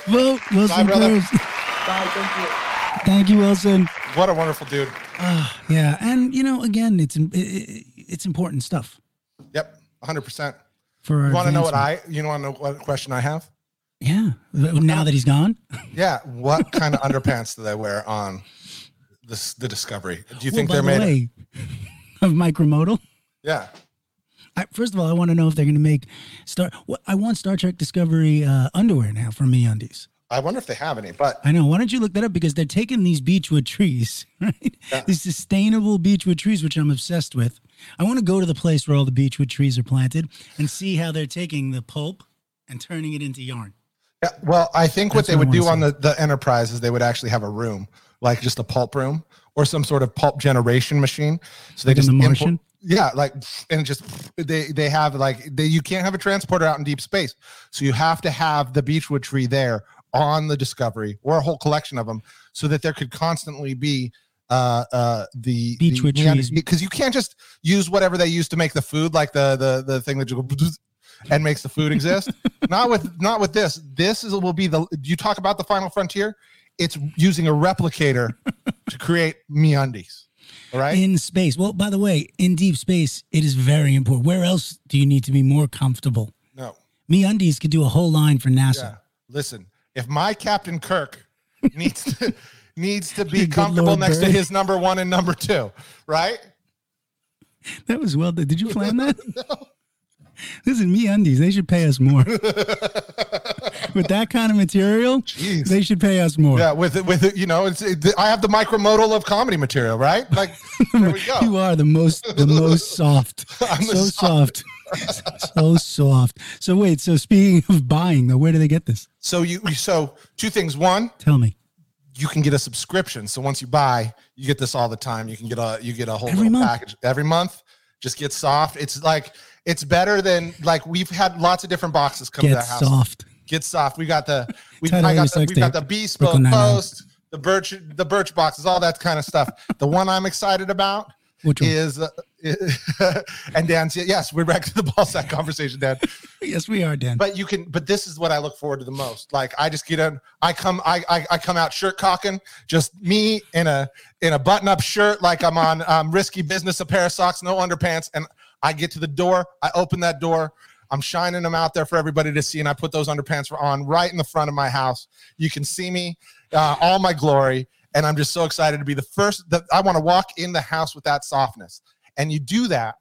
Speaker 3: Vote Wilson
Speaker 4: brother.
Speaker 3: Cruz.
Speaker 5: Bye. Thank you.
Speaker 3: Thank you, Wilson.
Speaker 4: What a wonderful dude.
Speaker 3: Ah, yeah, and you know, again, it's it, it, it's important stuff
Speaker 4: Yep, 100. percent
Speaker 3: for.
Speaker 4: You want to know what. I? You want to know what question I have?
Speaker 3: Yeah. Now that he's gone.
Speaker 4: Yeah. What kind of underpants do they wear on this the Discovery? Do you think
Speaker 3: well,
Speaker 4: they're
Speaker 3: by
Speaker 4: made?
Speaker 3: way, of micromodal?
Speaker 4: Yeah.
Speaker 3: I, first of all, I want to know if they're going to make Star. What I want Star Trek Discovery uh, underwear now for from MeUndies.
Speaker 4: I wonder if they have any, but
Speaker 3: I know. Why don't you look that up? Because they're taking these beechwood trees, right?
Speaker 4: Yeah.
Speaker 3: These sustainable beechwood trees, which I'm obsessed with. I want to go to the place where all the beechwood trees are planted and see how they're taking the pulp and turning it into yarn.
Speaker 4: Yeah, well, I think what
Speaker 3: That's
Speaker 4: they
Speaker 3: what
Speaker 4: would do on the, the enterprise is they would actually have a room, like just a pulp room or some sort of pulp generation machine. So they
Speaker 3: Like in
Speaker 4: just
Speaker 3: The
Speaker 4: import-
Speaker 3: Martian?
Speaker 4: yeah, like and just they they have like they you can't have a transporter out in deep space, so you have to have the beechwood tree there on the Discovery or a whole collection of them, so that there could constantly be uh uh the
Speaker 3: Beechwood trees.
Speaker 4: because you can't just use whatever they use to make the food like the the the thing that you go and makes the food exist not with not with this this is will be the you talk about the final frontier it's using a replicator to create meundies all right
Speaker 3: In space. Well, by the way, in deep space, it is very important. Where else do you need to be more comfortable?
Speaker 4: no
Speaker 3: Me undies could do a whole line for NASA.
Speaker 4: yeah listen if my captain kirk needs to needs to be
Speaker 3: Good
Speaker 4: comfortable
Speaker 3: Lord,
Speaker 4: next to his number one and number two right
Speaker 3: That was well. Did you plan that? Listen, me undies, they should pay us more. With that kind of material,
Speaker 4: Jeez.
Speaker 3: they should pay us more.
Speaker 4: yeah with with you know it's it, i have the micromodal of comedy material right like there we go
Speaker 3: You are the most the most soft.
Speaker 4: I'm
Speaker 3: so soft. so soft. So wait, so speaking of buying though, where do they get this?
Speaker 4: so you so two things one
Speaker 3: Tell me.
Speaker 4: you can get a subscription. So once you buy, you get this all the time. You can get a you get a whole
Speaker 3: Every
Speaker 4: package every month. Just get soft. It's like it's better than like we've had lots of different boxes come to the house.
Speaker 3: soft.
Speaker 4: Get soft. We got the we
Speaker 3: Title
Speaker 4: I
Speaker 3: of your
Speaker 4: got the, we've got the bespoke post, the birch the birch boxes, all that kind of stuff. The one I'm excited about? Is uh, and Dan's yes, we're back to the ball sack conversation, Dan.
Speaker 3: Yes, we are, Dan.
Speaker 4: but you can but this is what i look forward to the most. Like i just get in i come i i, I come out shirt cocking just me in a in a button up shirt like i'm on um, risky business a pair of socks no underpants and i get to the door i open that door i'm shining them out there for everybody to see and i put those underpants on right in the front of my house. You can see me uh, all my glory and i'm just so excited to be the first that i want to walk in the house with that softness and you do that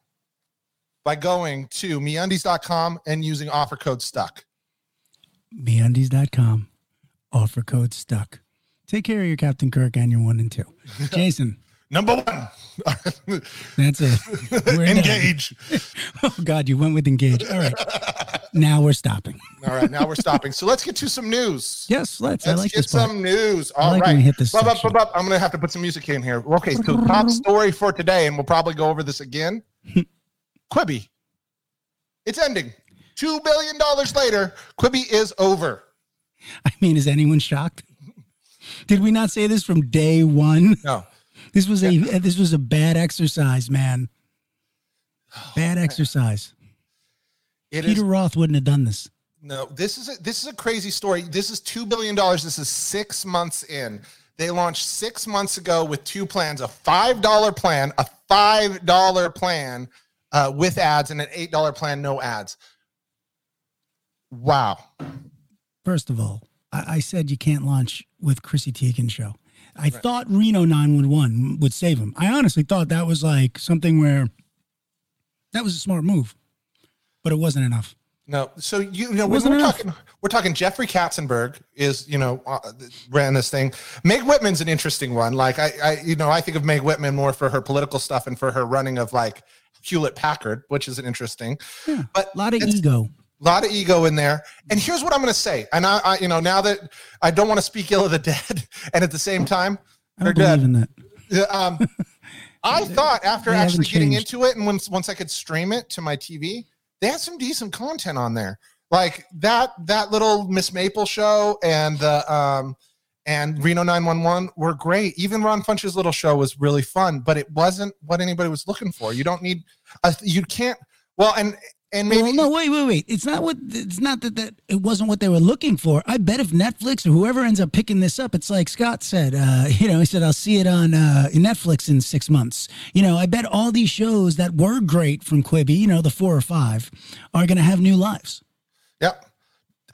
Speaker 4: by going to meundies.com and using offer code stuck.
Speaker 3: MeUndies.com. Offer code stuck. Take care of your Captain Kirk and your one and two. Jason,
Speaker 4: Number one,
Speaker 3: that's it.
Speaker 4: Engage.
Speaker 3: Oh God, you went with engage. All right. Now we're stopping.
Speaker 4: All right, now we're stopping. So let's get to some news.
Speaker 3: Yes, let's.
Speaker 4: Let's
Speaker 3: like
Speaker 4: get some news.
Speaker 3: I
Speaker 4: All
Speaker 3: like
Speaker 4: right,
Speaker 3: hit this section.
Speaker 4: bub, bub. I'm gonna have to put some music in here. Okay, so top story for today, and we'll probably go over this again. Quibi, it's ending. Two billion dollars later, Quibi is over.
Speaker 3: I mean, is anyone shocked? Did we not say this from day one?
Speaker 4: No,
Speaker 3: This was a this was a bad exercise, man. Bad exercise.
Speaker 4: it is
Speaker 3: Peter Roth wouldn't have done this.
Speaker 4: No, this is a, this is a crazy story. This is two billion dollars. This is six months in. They launched six months ago with two plans: a five dollar plan, a five dollar plan uh, with ads, and an eight dollar plan no ads. Wow.
Speaker 3: First of all, I, I said you can't launch with Chrissy Teigen show. I thought Reno 911 would save him. I honestly thought that was like something where that was a smart move, but it wasn't enough.
Speaker 4: No, so you, you know we're
Speaker 3: enough.
Speaker 4: talking, we're talking Jeffrey Katzenberg is you know uh, ran this thing. Meg Whitman's an interesting one. Like I, I, you know, I think of Meg Whitman more for her political stuff and for her running of like Hewlett Packard, which is an interesting. But
Speaker 3: A lot of ego.
Speaker 4: A lot of ego in there. And here's what I'm going to say. And I, I, you know, now that I don't want to speak ill of the dead, and at the same time,
Speaker 3: I
Speaker 4: they're dead.
Speaker 3: in that.
Speaker 4: Um, I thought after
Speaker 3: they
Speaker 4: actually getting into it, and once once I could stream it to my TV, they had some decent content on there. Like that that little Miss Maple show and the um and Reno 911 were great. Even Ron Funches little show was really fun, but it wasn't what anybody was looking for. You don't need a, you can't well and and maybe
Speaker 3: well, no, wait, wait, wait. It's not what. It's not that that it wasn't what they were looking for. I bet if Netflix or whoever ends up picking this up, it's like Scott said. Uh, you know, he said I'll see it on uh, Netflix in six months. You know, I bet all these shows that were great from Quibi, you know, the four or five, are going to have new lives.
Speaker 4: Yep.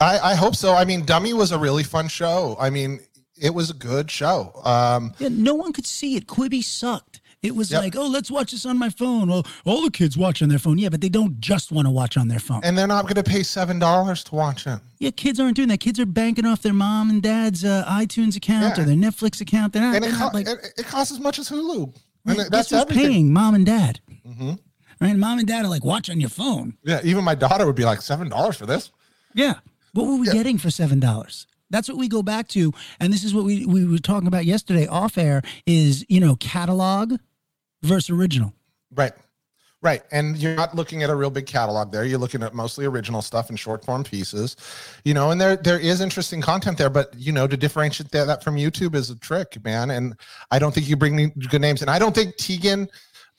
Speaker 4: I, I hope so. I mean, Dummy was a really fun show. I mean, it was a good show. Um,
Speaker 3: Yeah, no one could see it. Quibi sucked. It was
Speaker 4: Yep.
Speaker 3: like, oh, let's watch this on my phone. Well, all the kids watch on their phone. Yeah, but they don't just want to watch on their phone.
Speaker 4: and they're not going to pay seven dollars to watch it.
Speaker 3: yeah, kids aren't doing that. Kids are banking off their mom and dad's uh, iTunes account
Speaker 4: Yeah.
Speaker 3: or their Netflix account. They're not,
Speaker 4: And it,
Speaker 3: they're
Speaker 4: co-
Speaker 3: not like,
Speaker 4: it, it costs as much as Hulu. And that's
Speaker 3: who's paying mom and dad.
Speaker 4: Mhm.
Speaker 3: Right? Mom and dad are like, watch on your phone.
Speaker 4: Yeah, even my daughter would be like seven dollars for this.
Speaker 3: Yeah. What were we
Speaker 4: Yeah.
Speaker 3: getting for seven dollars? That's what we go back to, and this is what we we were talking about yesterday off air. Is you know catalog versus original.
Speaker 4: Right. Right. And you're not looking at a real big catalog there. You're looking at mostly original stuff and short form pieces. You know, and there there is interesting content there, but you know, to differentiate that, that from YouTube is a trick, man. And I don't think you bring good names. And I don't think Teigen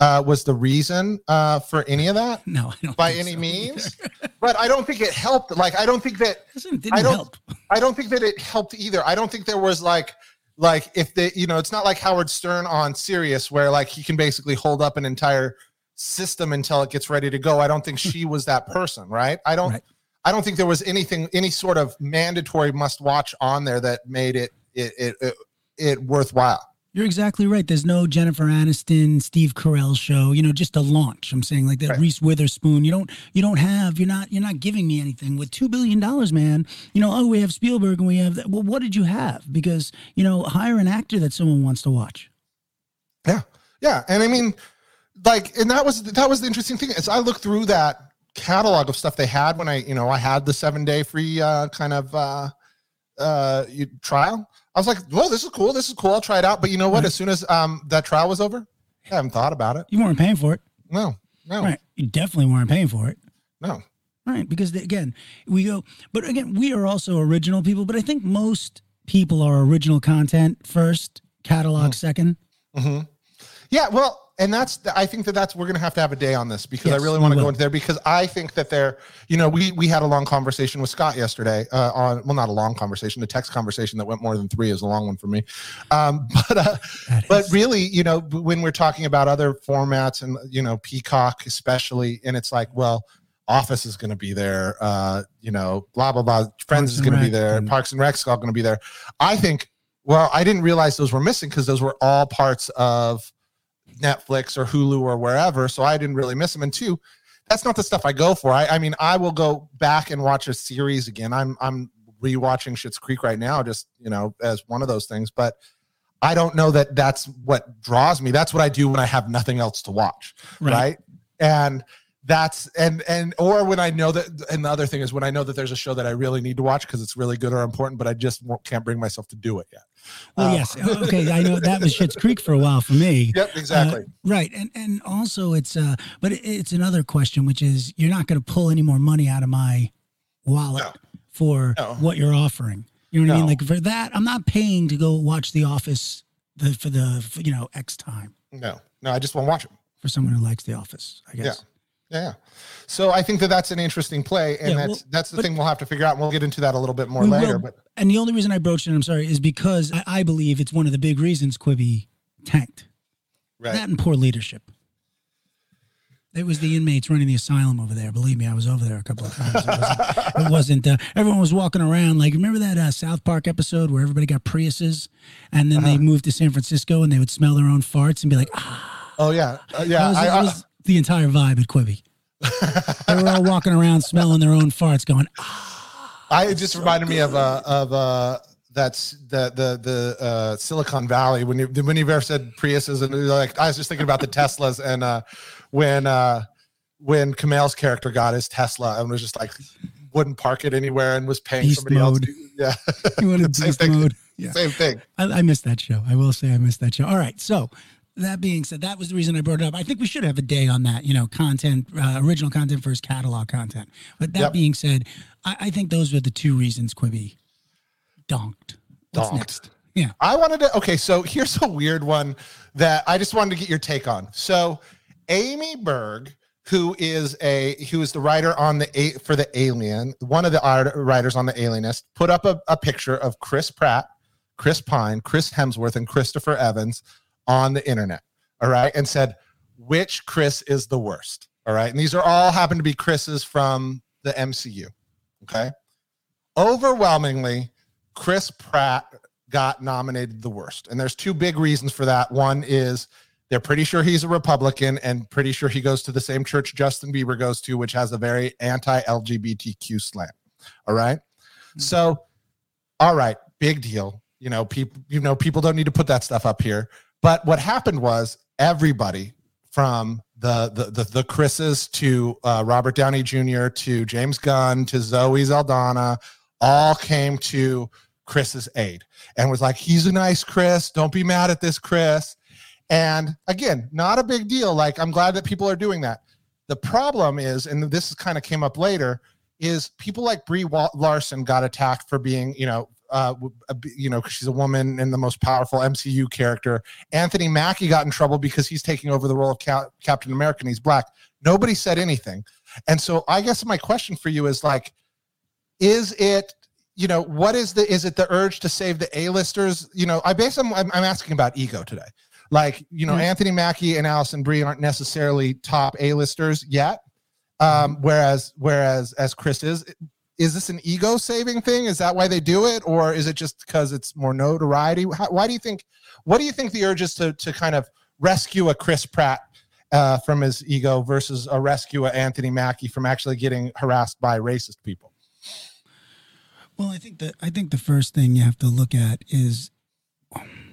Speaker 4: uh, was the reason uh, for any of that
Speaker 3: No, I don't
Speaker 4: by any
Speaker 3: so
Speaker 4: means. but I don't think it helped. Like I don't think that I don't-
Speaker 3: help.
Speaker 4: I don't think that it helped either. I don't think there was like like if they you know it's not like Howard Stern on Sirius where like he can basically hold up an entire system until it gets ready to go. I don't think she was that person, right? I don't
Speaker 3: Right.
Speaker 4: I don't think there was anything any sort of mandatory must watch on there that made it it it, it, it worthwhile.
Speaker 3: You're exactly right. There's no Jennifer Aniston, Steve Carell show. You know, just a launch. I'm saying like that
Speaker 4: Right.
Speaker 3: Reese Witherspoon. You don't. You don't have. You're not. You're not giving me anything with two billion dollars, man. You know. Oh, we have Spielberg and we have. That. Well, what did you have? Because you know, hire an actor that someone wants to watch.
Speaker 4: Yeah, yeah, and I mean, like, and that was that was the interesting thing. As I look through that catalog of stuff they had when I, you know, I had the seven day free uh, kind of uh, uh, you, trial. I was like, "Well, this is cool. This is cool. I'll try it out." But you know what?
Speaker 3: Right.
Speaker 4: As soon as um, that trial was over, I haven't thought about it.
Speaker 3: You weren't paying for it,
Speaker 4: No, no,
Speaker 3: right? You definitely weren't paying for it.
Speaker 4: no.
Speaker 3: Right, because the, again, we go, but again, we are also original people. But I think most people are original content first, catalog second.
Speaker 4: hmm Yeah, well, and that's the, I think that that's we're gonna have to have a day on this because
Speaker 3: Yes,
Speaker 4: I really want to go into there because I think that there, you know, we we had a long conversation with Scott yesterday uh, on well, not a long conversation, a text conversation that went more than three is a long one for me, um, but uh, but really, you know, when we're talking about other formats and you know Peacock especially, and it's like, well. Office is going to be there, uh, you know, blah blah blah. Friends
Speaker 3: Parks
Speaker 4: is going to be there.
Speaker 3: and-
Speaker 4: Parks and Rec's all going to be there. I think. Well, I didn't realize those were missing because those were all parts of Netflix or Hulu or wherever. So I didn't really miss them. And two, that's not the stuff I go for. I, I mean, I will go back and watch a series again. I'm I'm rewatching Schitt's Creek right now, just you know, as one of those things. But I don't know that that's what draws me. That's what I do when I have nothing else to watch, right? And that's and and or when I know that. And the other thing is when I know that there's a show that I really need to watch because it's really good or important, but I just won't, can't bring myself to do it yet.
Speaker 3: Well,
Speaker 4: Uh,
Speaker 3: yes. Okay, I know that was Schitt's Creek for a while for me.
Speaker 4: Yep, exactly.
Speaker 3: Uh, right, and and also it's uh, but it, it's another question, which is you're not going to pull any more money out of my wallet
Speaker 4: No.
Speaker 3: for
Speaker 4: No.
Speaker 3: what you're offering. You know what I mean? Like for that, I'm not paying to go watch The Office the for the for, you know X time
Speaker 4: no, no, I just want to watch it.
Speaker 3: for someone who likes The Office. I guess.
Speaker 4: Yeah, yeah. So I think that that's an interesting play, and
Speaker 3: Yeah,
Speaker 4: that's
Speaker 3: well,
Speaker 4: that's the thing we'll have to figure out. And we'll get into that a little bit more later.
Speaker 3: will-
Speaker 4: But
Speaker 3: And the only reason I broached it, I'm sorry, is because I, I believe it's one of the big reasons Quibi tanked.
Speaker 4: right,
Speaker 3: That and poor leadership. It was the inmates running the asylum over there. Believe me, I was over there a couple of times. It wasn't. it wasn't uh, everyone was walking around like remember that uh, South Park episode where everybody got Priuses, and then
Speaker 4: Uh-huh.
Speaker 3: they moved to San Francisco and they would smell their own farts and be like, ah,
Speaker 4: oh yeah, uh, yeah.
Speaker 3: was,
Speaker 4: I,
Speaker 3: was the entire vibe at Quibi. they were all walking around smelling their own farts, going, ah,
Speaker 4: I it just reminded me of uh of uh that's the the the uh Silicon Valley when you when you've ever said Priuses and like I was just thinking about the Teslas and uh when uh when Kumail's character got his Tesla and was just like wouldn't park it anywhere and was paying
Speaker 3: Beast
Speaker 4: somebody else.
Speaker 3: mode.
Speaker 4: To, yeah,
Speaker 3: you wanted
Speaker 4: Same
Speaker 3: beast
Speaker 4: thing.
Speaker 3: mode. Yeah.
Speaker 4: same thing.
Speaker 3: I, I missed that show. I will say I missed that show. All right. So that being said, that was the reason I brought it up. I think we should have a day on that, you know, content, uh, original content versus catalog content. But that
Speaker 4: Yep.
Speaker 3: being said, I, I think those were the two reasons Quibi donked. What's
Speaker 4: Donked.
Speaker 3: next? Yeah.
Speaker 4: I wanted to. Okay, so here's a weird one that I just wanted to get your take on. So, Amy Berg, who is a who is the writer on the for the Alien, one of the art- writers on the Alienist, put up a, a picture of Chris Pratt, Chris Pine, Chris Hemsworth, and Christopher Evans on the internet. All right, and said which Chris is the worst. All right, and these are all happen to be Chris's from the MCU. Okay, overwhelmingly, Chris Pratt got nominated the worst. And there's two big reasons for that. One is they're pretty sure he's a Republican and pretty sure he goes to the same church Justin Bieber goes to, which has a very anti LGBTQ slant. All right. Mm-hmm. So, all right, big deal. You know, people, you know, people don't need to put that stuff up here. But what happened was everybody from the the the, the Chris's to uh, Robert Downey Jr. to James Gunn to Zoe Saldana, all came to Chris's aid and was like, he's a nice Chris. Don't be mad at this Chris. And again, not a big deal. Like, I'm glad that people are doing that. The problem is, and this kind of came up later, is people like Brie Larson got attacked for being, you know, uh, w- a b- you know, 'cause she's a woman and the most powerful MCU character. Anthony Mackie got in trouble because he's taking over the role of Cap- Captain America and he's black. Nobody said anything. And so I guess my question for you is like, is it, you know, what is the, is it the urge to save the A-listers? You know, I basically, I'm, I'm asking about ego today. Like, you know,
Speaker 3: Mhm.
Speaker 4: Anthony Mackie and Allison Brie aren't necessarily top A-listers yet. Um, whereas, whereas as Chris is, is this an ego saving thing? Is that why they do it? Or is it just because it's more notoriety? How, why do you think, what do you think the urge is to, to kind of rescue a Chris Pratt uh, from his ego versus a rescue a Anthony Mackie from actually getting harassed by racist people?
Speaker 3: Well, I think that I think the first thing you have to look at is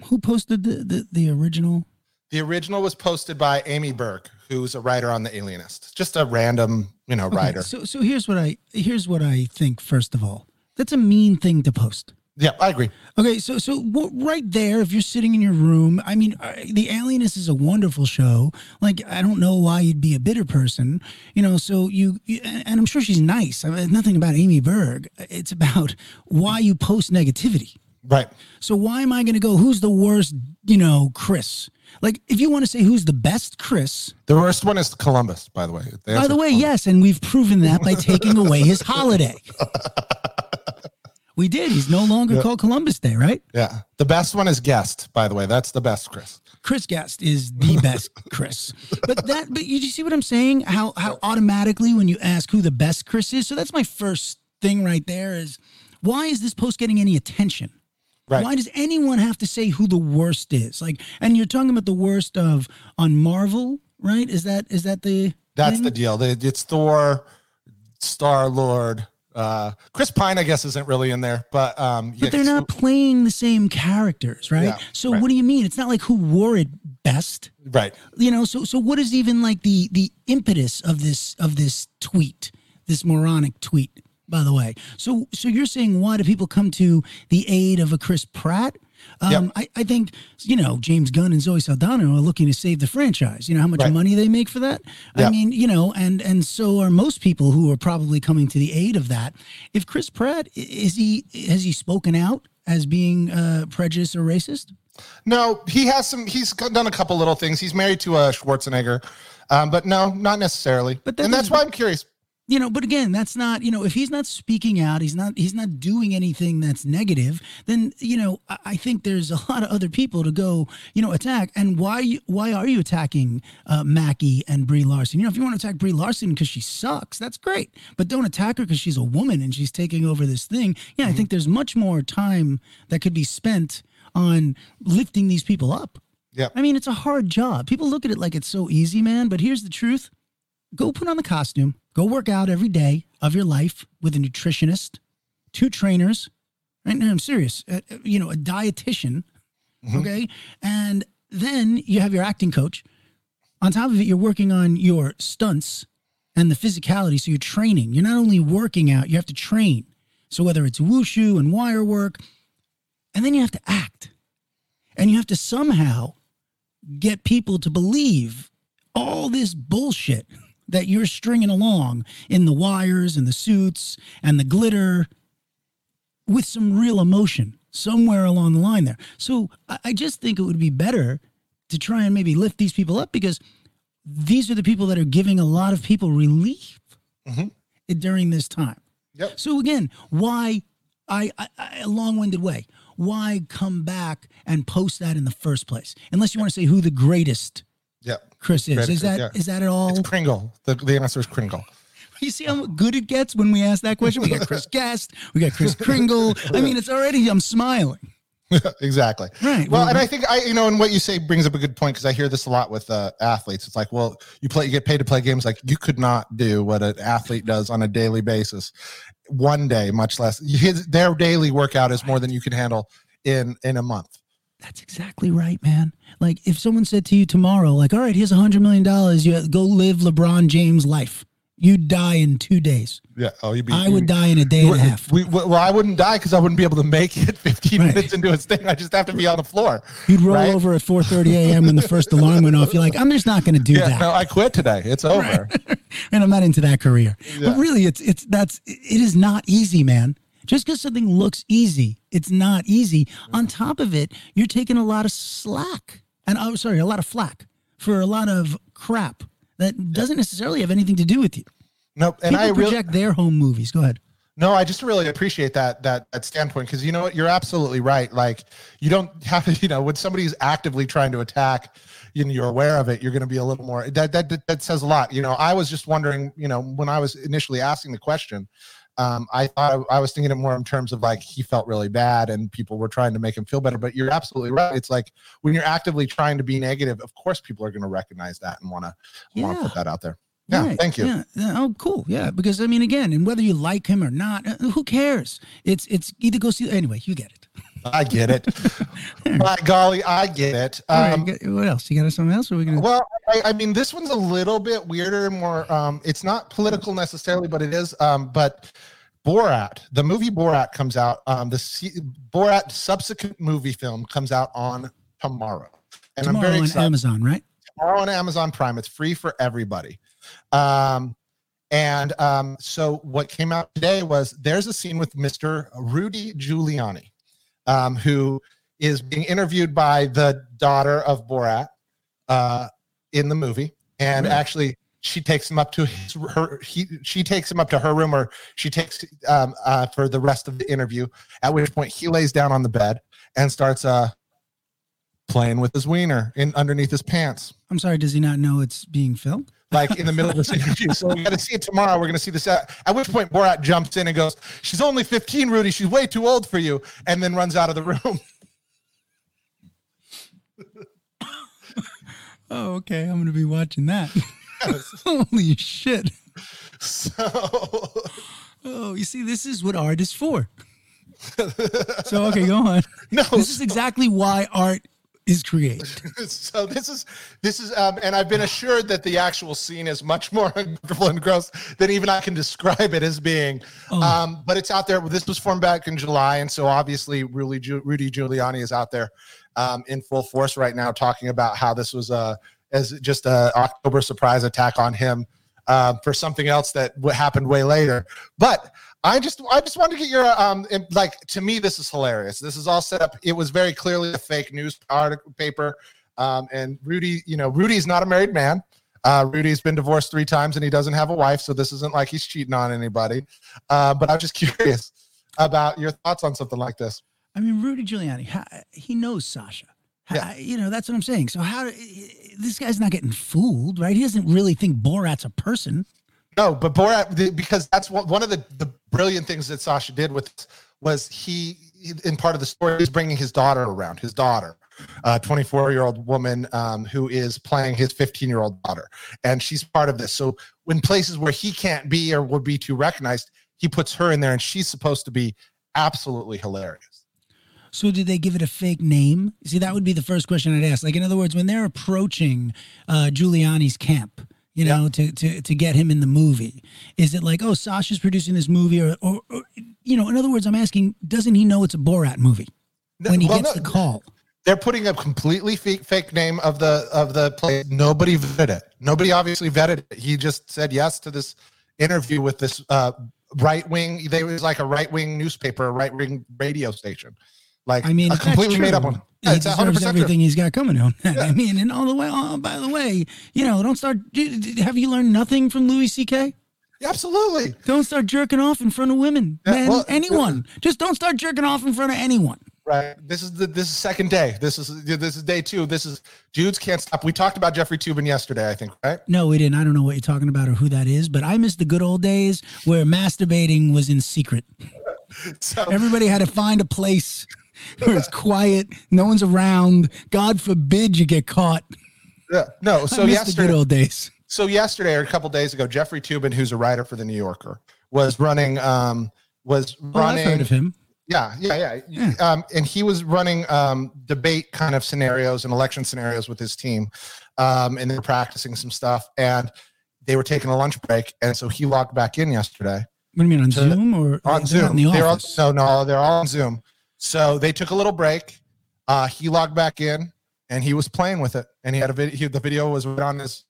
Speaker 3: who posted the the, the original.
Speaker 4: The original was posted by Amy Berg, who's a writer on The Alienist, just a random, you know,
Speaker 3: Okay,
Speaker 4: writer.
Speaker 3: So so here's what I here's what I think. First of all, that's a mean thing to post.
Speaker 4: Yeah, I agree.
Speaker 3: Okay, so so right there, if you're sitting in your room, I mean, uh, The Alienist is a wonderful show. Like, I don't know why you'd be a bitter person, you know. So you, you and and I'm sure she's nice. I mean, nothing about Amy Berg. It's about why you post negativity.
Speaker 4: Right.
Speaker 3: So why am I going to go? Who's the worst? You know, Chris. Like, if you want to say who's the best Chris,
Speaker 4: The worst one is Columbus, by the way.
Speaker 3: by the way, yes, and we've proven that by taking away his holiday. We did. He's no longer
Speaker 4: Yeah.
Speaker 3: called Columbus Day, right?
Speaker 4: Yeah. The best one is Guest, by the way. That's the best, Chris.
Speaker 3: Chris Guest is the best Chris. But that but you, you see what I'm saying? How how automatically when you ask who the best Chris is. So that's my first thing right there is why is this post getting any attention?
Speaker 4: Right.
Speaker 3: Why does anyone have to say who the worst is? Like and you're talking about the worst of on Marvel, right? Is that is that the
Speaker 4: That's
Speaker 3: thing?
Speaker 4: the deal. It's Thor, Star Lord. Uh, Chris Pine, I guess, isn't really in there, but um,
Speaker 3: But they're not playing the same characters, right?
Speaker 4: Yeah,
Speaker 3: so
Speaker 4: right.
Speaker 3: what do you mean? It's not like who wore it best.
Speaker 4: right.
Speaker 3: you know so so what is even like the the impetus of this of this tweet this moronic tweet by the way so so you're saying why do people come to the aid of a chris pratt um,
Speaker 4: Yep.
Speaker 3: I, I think you know James Gunn and Zoe Saldana are looking to save the franchise. You know how much
Speaker 4: Right.
Speaker 3: money they make for that. I mean, you know, and and so are most people who are probably coming to the aid of that. If Chris Pratt is he has he spoken out as being uh, prejudiced or racist?
Speaker 4: No, he has some. He's done a couple little things. He's married to a Schwarzenegger, um, but no, not necessarily.
Speaker 3: But that
Speaker 4: and that's why I'm curious.
Speaker 3: You know but again that's not you know if he's not speaking out he's not he's not doing anything that's negative then you know i, I think there's a lot of other people to go you know attack and why you- why are you attacking uh, mackie and brie larson you know if you want to attack brie larson because she sucks that's great but don't attack her because she's a woman and she's taking over this thing yeah i think there's much more time that could be spent on lifting these people up
Speaker 4: Yeah.
Speaker 3: I mean, it's a hard job. People look at it like it's so easy, man. But here's the truth go put on the costume, go work out every day of your life with a nutritionist, two trainers. Right now, I'm serious. Uh, uh, you know, a dietitian. Okay. And then you have your acting coach. On top of it, you're working on your stunts and the physicality. So you're training. You're not only working out, you have to train. So whether it's wushu and wire work, and then you have to act. And you have to somehow get people to believe all this bullshit that you're stringing along in the wires and the suits and the glitter with some real emotion somewhere along the line there. So I, just think it would be better to try and maybe lift these people up because these are the people that are giving a lot of people relief
Speaker 4: Mhm.
Speaker 3: during this time.
Speaker 4: Yep.
Speaker 3: So again, why I, I, I a long-winded way. Why come back and post that in the first place? Unless you want to say who the greatest
Speaker 4: Yeah.
Speaker 3: Chris is. Is that is
Speaker 4: yeah.
Speaker 3: that at all?
Speaker 4: It's Kringle. The, the answer is Kringle.
Speaker 3: You see how good it gets when we ask that question? We got Chris Guest, we got Chris Kringle. I mean, it's already I'm smiling.
Speaker 4: exactly.
Speaker 3: Right.
Speaker 4: Well,
Speaker 3: Well,
Speaker 4: and I think I, you know, and what you say brings up a good point because I hear this a lot with uh, athletes. It's like, well, you play, you get paid to play games. Like you could not do what an athlete does on a daily basis, one day, much less his their daily workout is more than you can handle in in a month.
Speaker 3: That's exactly right, man. Like if someone said to you tomorrow, like, all right, here's a hundred million dollars, you go live LeBron James life. you'd die in two days.
Speaker 4: Yeah. Oh, you'd be.
Speaker 3: I would die in a day and a half.
Speaker 4: We, well, I wouldn't die because I wouldn't be able to make it 15
Speaker 3: Right.
Speaker 4: minutes into his thing. I just have to be on the floor.
Speaker 3: You'd roll
Speaker 4: right?
Speaker 3: over at 4:30 a.m. when the first alarm went off. You're like, I'm just not going to do
Speaker 4: Yeah.
Speaker 3: that.
Speaker 4: No, I quit today. It's over.
Speaker 3: and I'm not into that career.
Speaker 4: Yeah.
Speaker 3: But really, it's it's that's it is not easy, man. Just because something looks easy, it's not easy. On top of it, you're taking a lot of slack, and I'm sorry, a lot of flack for a lot of crap that doesn't necessarily have anything to do with you.
Speaker 4: Nope. And
Speaker 3: People
Speaker 4: I really.
Speaker 3: project their home movies. Go ahead.
Speaker 4: No, I just really appreciate that that that standpoint because you know what, you're absolutely right. Like you don't have to, you know, when somebody's actively trying to attack, you know, you're aware of it. You're going to be a little more. That that- that says a lot. You know, I was just wondering, you know, when I was initially asking the question, um, I thought I was thinking it more in terms of like he felt really bad and people were trying to make him feel better. But you're absolutely right. It's like when you're actively trying to be negative, of course people are going to recognize that and want to want to put that out there. Yeah,
Speaker 3: Right.
Speaker 4: thank you.
Speaker 3: Yeah. yeah. Oh, cool. Yeah, because I mean, again, and whether you like him or not, uh, who cares? It's it's either go see. Anyway, you get it.
Speaker 4: I get it. By golly, I get it.
Speaker 3: Right.
Speaker 4: Um,
Speaker 3: got- what else? You got something else? Or we gonna?
Speaker 4: Well, I, I mean, this one's a little bit weirder and more. Um, it's not political necessarily, but it is. Um, but Borat, the movie Borat comes out. Um, the C- Borat subsequent movie film comes out on tomorrow, and
Speaker 3: tomorrow
Speaker 4: I'm very
Speaker 3: on
Speaker 4: excited.
Speaker 3: Amazon, right?
Speaker 4: Tomorrow on Amazon Prime, it's free for everybody. Um, and um, so what came out today was there's a scene with Mr. Rudy Giuliani, um, who is being interviewed by the daughter of Borat uh, in the movie, and
Speaker 3: Right.
Speaker 4: actually she takes him up to his her he she takes him up to her room or she takes um uh for the rest of the interview at which point he lays down on the bed and starts uh playing with his wiener in underneath his pants
Speaker 3: I'm sorry. Does he not know it's being filmed?
Speaker 4: Like in the middle of this interview. So we got to see it tomorrow. We're going to see this. At, at which point Borat jumps in and goes, "She's only 15, Rudy. She's way too old for you," and then runs out of the room.
Speaker 3: Oh, okay. I'm gonna be watching that. Holy shit!
Speaker 4: So
Speaker 3: Oh, you see, this is what art is for. so okay, go on.
Speaker 4: no,
Speaker 3: This is exactly why art is created.
Speaker 4: so this is this is um and i've been assured that the actual scene is much more uncomfortable and gross than even i can describe it as being
Speaker 3: Oh.
Speaker 4: um but it's out there this was formed back in july and so obviously rudy, Giu- rudy giuliani is out there um in full force right now talking about how this was a as just a october surprise attack on him uh, for something else that happened way later but I just I just wanted to get your um im- like to me this is hilarious. This is all set up. It was very clearly a fake news article paper. Um, and Rudy, you know, Rudy's not a married man. Uh, Rudy's been divorced three times and he doesn't have a wife, so this isn't like he's cheating on anybody. Uh, but I'm just curious about your thoughts on something like this.
Speaker 3: I mean, Rudy Giuliani, he knows Sacha.
Speaker 4: Yeah.
Speaker 3: You know, that's what I'm saying. So how this guy's not getting fooled, right? He doesn't really think Borat's a person.
Speaker 4: No, but Borat because that's one of the the brilliant things that Sacha did with was he in part of the story is bringing his daughter around. His daughter, a 24 year old woman um, who is playing his 15 year old daughter, and she's part of this. So when places where he can't be or would be too recognized, he puts her in there, and she's supposed to be absolutely hilarious.
Speaker 3: So did they give it a fake name? See, that would be the first question I'd ask. Like, in other words, when they're approaching uh, Giuliani's camp, you know, to, to to get him in the movie, is it like, oh, Sacha's producing this movie, or, or, or you know, in other words, I'm asking, doesn't he know it's a Borat movie when he
Speaker 4: Well,
Speaker 3: gets
Speaker 4: no,
Speaker 3: the call?
Speaker 4: they're putting a completely fake, fake name of the of the play. Nobody vetted it. Nobody obviously vetted it. He just said yes to this interview with this uh, right wing. They was like a right wing newspaper, a right wing radio station. Like
Speaker 3: I mean,
Speaker 4: a completely made up
Speaker 3: true,
Speaker 4: one. Yeah,
Speaker 3: he
Speaker 4: it's
Speaker 3: deserves everything he's got coming to him. I mean, and all the way. Oh, by the way, you know, don't start. Have you learned nothing from Louis C.K.?
Speaker 4: Absolutely.
Speaker 3: Don't start jerking off in front of women,
Speaker 4: Yeah,
Speaker 3: man.
Speaker 4: well,
Speaker 3: anyone. Just don't start jerking off in front of anyone.
Speaker 4: Right. This is the this is second day. This is this is day two. This is dudes can't stop. We talked about Jeffrey Toobin yesterday, I think, right?
Speaker 3: No, we didn't. I don't know what you're talking about or who that is, but I miss the good old days where masturbating was in secret.
Speaker 4: So
Speaker 3: Everybody had to find a place where it's quiet, no one's around. God forbid you get caught.
Speaker 4: yeah, no. So
Speaker 3: miss the
Speaker 4: yesterday,
Speaker 3: good old days.
Speaker 4: so yesterday or a couple days ago, Jeffrey Toobin, who's a writer for the New Yorker, was running um was
Speaker 3: Oh,
Speaker 4: running
Speaker 3: I've heard of him.
Speaker 4: Yeah, yeah, yeah.
Speaker 3: Yeah.
Speaker 4: Um, and he was running um, debate kind of scenarios and election scenarios with his team, um, and they're practicing some stuff. And they were taking a lunch break, and so he logged back in yesterday
Speaker 3: What do you mean on Zoom or
Speaker 4: on Zoom.
Speaker 3: in the
Speaker 4: they're all,
Speaker 3: office?
Speaker 4: no, no, they're all on Zoom. So they took a little break. Uh, he logged back in, and he was playing with it. And he had a video. He, the video was on his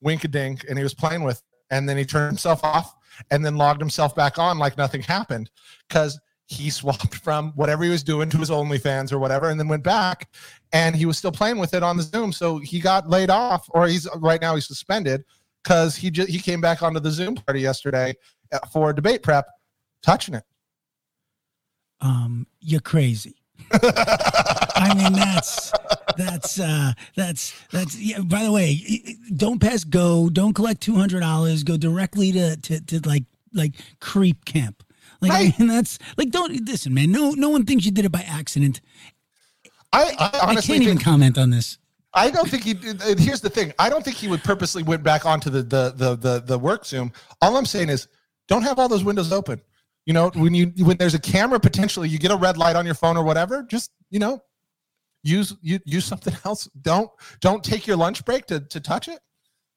Speaker 4: wink-a-dink, and he was playing with. And then he turned himself off, and then logged himself back on like nothing happened, because he swapped from whatever he was doing to his OnlyFans or whatever, and then went back, and he was still playing with it on the Zoom. So he got laid off, or he's right now he's suspended because he just he came back onto the Zoom party yesterday uh, for debate prep, touching it.
Speaker 3: Um, you're crazy. I mean, that's that's uh, that's that's. Yeah, by the way, don't pass go. Don't collect two hundred dollars. Go directly to, to to like like creep camp. Like I
Speaker 4: Right.
Speaker 3: mean, that's like don't listen, man. No no one thinks you did it by accident.
Speaker 4: I, I
Speaker 3: I
Speaker 4: honestly
Speaker 3: can't even comment on this.
Speaker 4: I don't think he. uh, Here's the thing. I don't think he would purposely went back onto the the the the, the work Zoom. All I'm saying is, don't have all those windows open. You know, when you when there's a camera, potentially you get a red light on your phone or whatever. Just you know, use you use something else. Don't don't take your lunch break to to touch it.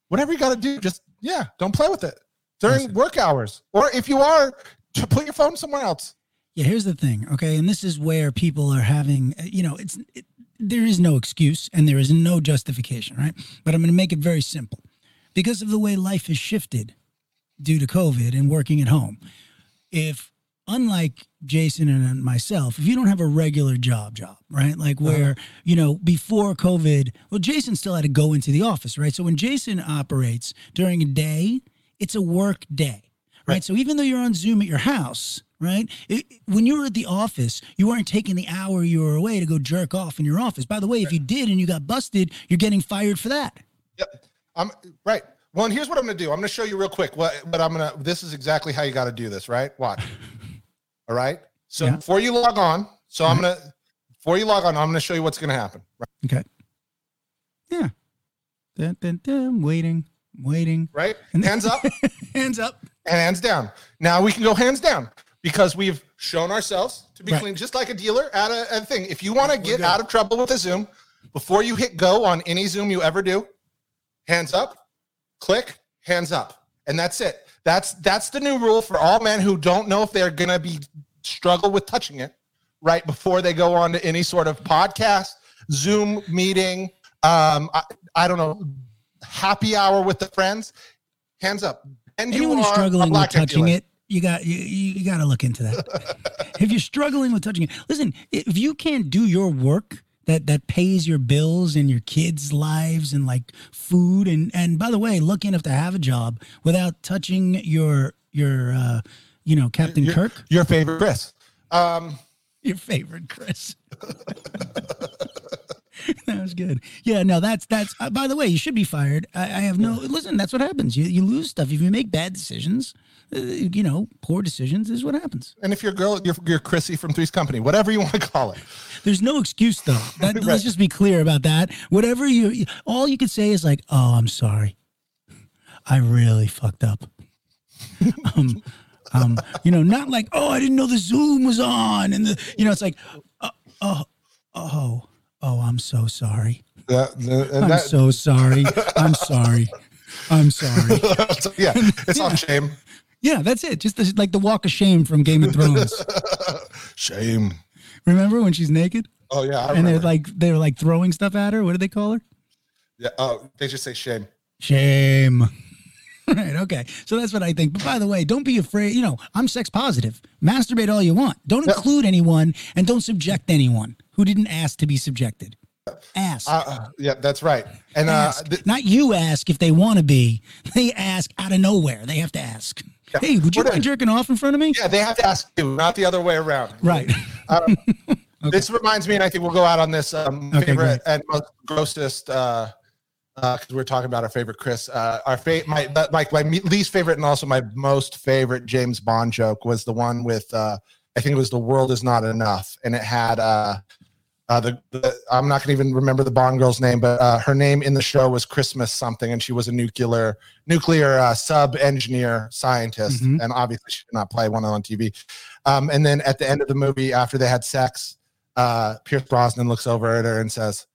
Speaker 4: Whatever you got to do, just yeah, don't play with it during
Speaker 3: Listen.
Speaker 4: work hours. Or if you are, to put your phone somewhere else.
Speaker 3: Yeah, here's the thing, okay, and this is where people are having, uh, you know, it's it, there is no excuse and there is no justification, right? But I'm going to make it very simple, because of the way life has shifted due to COVID and working at home. If unlike Jason and myself, if you don't have a regular job, job, right, like uh-huh. where you know before COVID, well, Jason still had to go into the office, right? So when Jason operates during a day, it's a work day right? So even though you're on Zoom at your house, right? It, when you were at the office, you weren't taking the hour you were away to go jerk off in your office. By the way, if you did and you got busted, you're getting fired for that.
Speaker 4: Yep. I'm right. Well, and here's what I'm going to do. I'm going to show you real quick what, but I'm going to, this is exactly how you got to do this, right? Watch. All right. So
Speaker 3: Yeah.
Speaker 4: before you log on, so I'm mm-hmm. going to, before you log on, I'm going to show you what's going to happen.
Speaker 3: Okay. Yeah. Dun, dun, dun, waiting, waiting.
Speaker 4: Right. And Hands up
Speaker 3: Hands up.
Speaker 4: And hands down. Now we can go hands down because we've shown ourselves to be
Speaker 3: Right.
Speaker 4: clean, just like a dealer at a, a thing. If you want to get out of trouble with a Zoom, before you hit go on any Zoom you ever do, hands up, click, hands up, and that's it. That's that's the new rule for all men who don't know if they're gonna be struggle with touching it right before they go on to any sort of podcast, Zoom meeting, um, I, I don't know, happy hour with the friends. Hands up. And
Speaker 3: Anyone
Speaker 4: you
Speaker 3: who's
Speaker 4: are
Speaker 3: struggling with touching
Speaker 4: dealer.
Speaker 3: it, you got you, you, you got to look into that. if you're struggling with touching it, listen. If you can't do your work that that pays your bills and your kids' lives and like food and and by the way, lucky enough to have a job without touching your your uh, you know Captain
Speaker 4: Your-
Speaker 3: Kirk,
Speaker 4: Your favorite Chris. Um,
Speaker 3: your favorite Chris. that was good. Yeah, no, that's that's. Uh, by the way, you should be fired. I, I have no. Listen, that's what happens. You you lose stuff if you make bad decisions. Uh, you know, poor decisions is what happens.
Speaker 4: and if you're girl, you're, you're Chrissy from Three's Company, whatever you want to call it.
Speaker 3: There's no excuse though. That,
Speaker 4: Right.
Speaker 3: Let's just be clear about that. Whatever you, you- all you could say is like, "Oh, I'm sorry. I really fucked up." um, um, you know, not like, "Oh, I didn't know the Zoom was on," and the, you know, it's like, "Oh, oh, oh, oh I'm so sorry.
Speaker 4: That-
Speaker 3: I'm
Speaker 4: that-
Speaker 3: so sorry. I'm sorry. I'm sorry."
Speaker 4: yeah, it's all shame.
Speaker 3: Yeah, that's it. Just the, like the walk of shame from Game of Thrones.
Speaker 4: Shame.
Speaker 3: Remember when she's naked
Speaker 4: Oh yeah,
Speaker 3: and they're like they're like throwing stuff at her? What do they call her?
Speaker 4: yeah, oh, they just say shame.
Speaker 3: Shame. right. Okay. So that's what I think. But by the way, don't be afraid. You know, I'm sex positive. Masturbate all you want. Don't include anyone and don't subject anyone who didn't ask to be subjected. Ask.
Speaker 4: Uh, uh, yeah, that's right. And uh, th-
Speaker 3: Not you ask if they want to be. They ask out of nowhere. They have to ask. Hey, would you
Speaker 4: What
Speaker 3: mind jerking off in front of me?
Speaker 4: yeah, they have to ask you, not the other way around.
Speaker 3: Right.
Speaker 4: This reminds me, and I think we'll go out on this um,
Speaker 3: Okay,
Speaker 4: favorite and most grossest. Uh, because we're talking about our favorite Chris. Uh, our fa- my like my me- least favorite and also my most favorite James Bond joke was the one with uh, I think it was the world is not enough, and it had uh, uh, the, the I'm not gonna even remember the Bond girl's name, but uh, her name in the show was Christmas something, and she was a nuclear nuclear uh, sub engineer scientist,
Speaker 3: Mhm.
Speaker 4: and obviously she did not play one on TV. Um, and then at the end of the movie, after they had sex, uh, Pierce Brosnan looks over at her and says,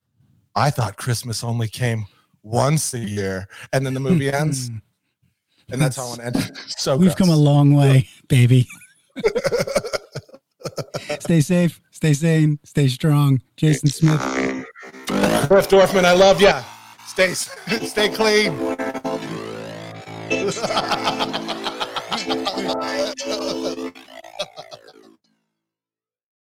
Speaker 4: "I thought Christmas only came once a year," and then the movie ends. Hmm. and that's how it want to end. it. So
Speaker 3: We've come a long way, baby. stay safe, stay sane, stay strong. Jason Smith.
Speaker 4: Cliff Dorfman, I love ya. Stay stay clean.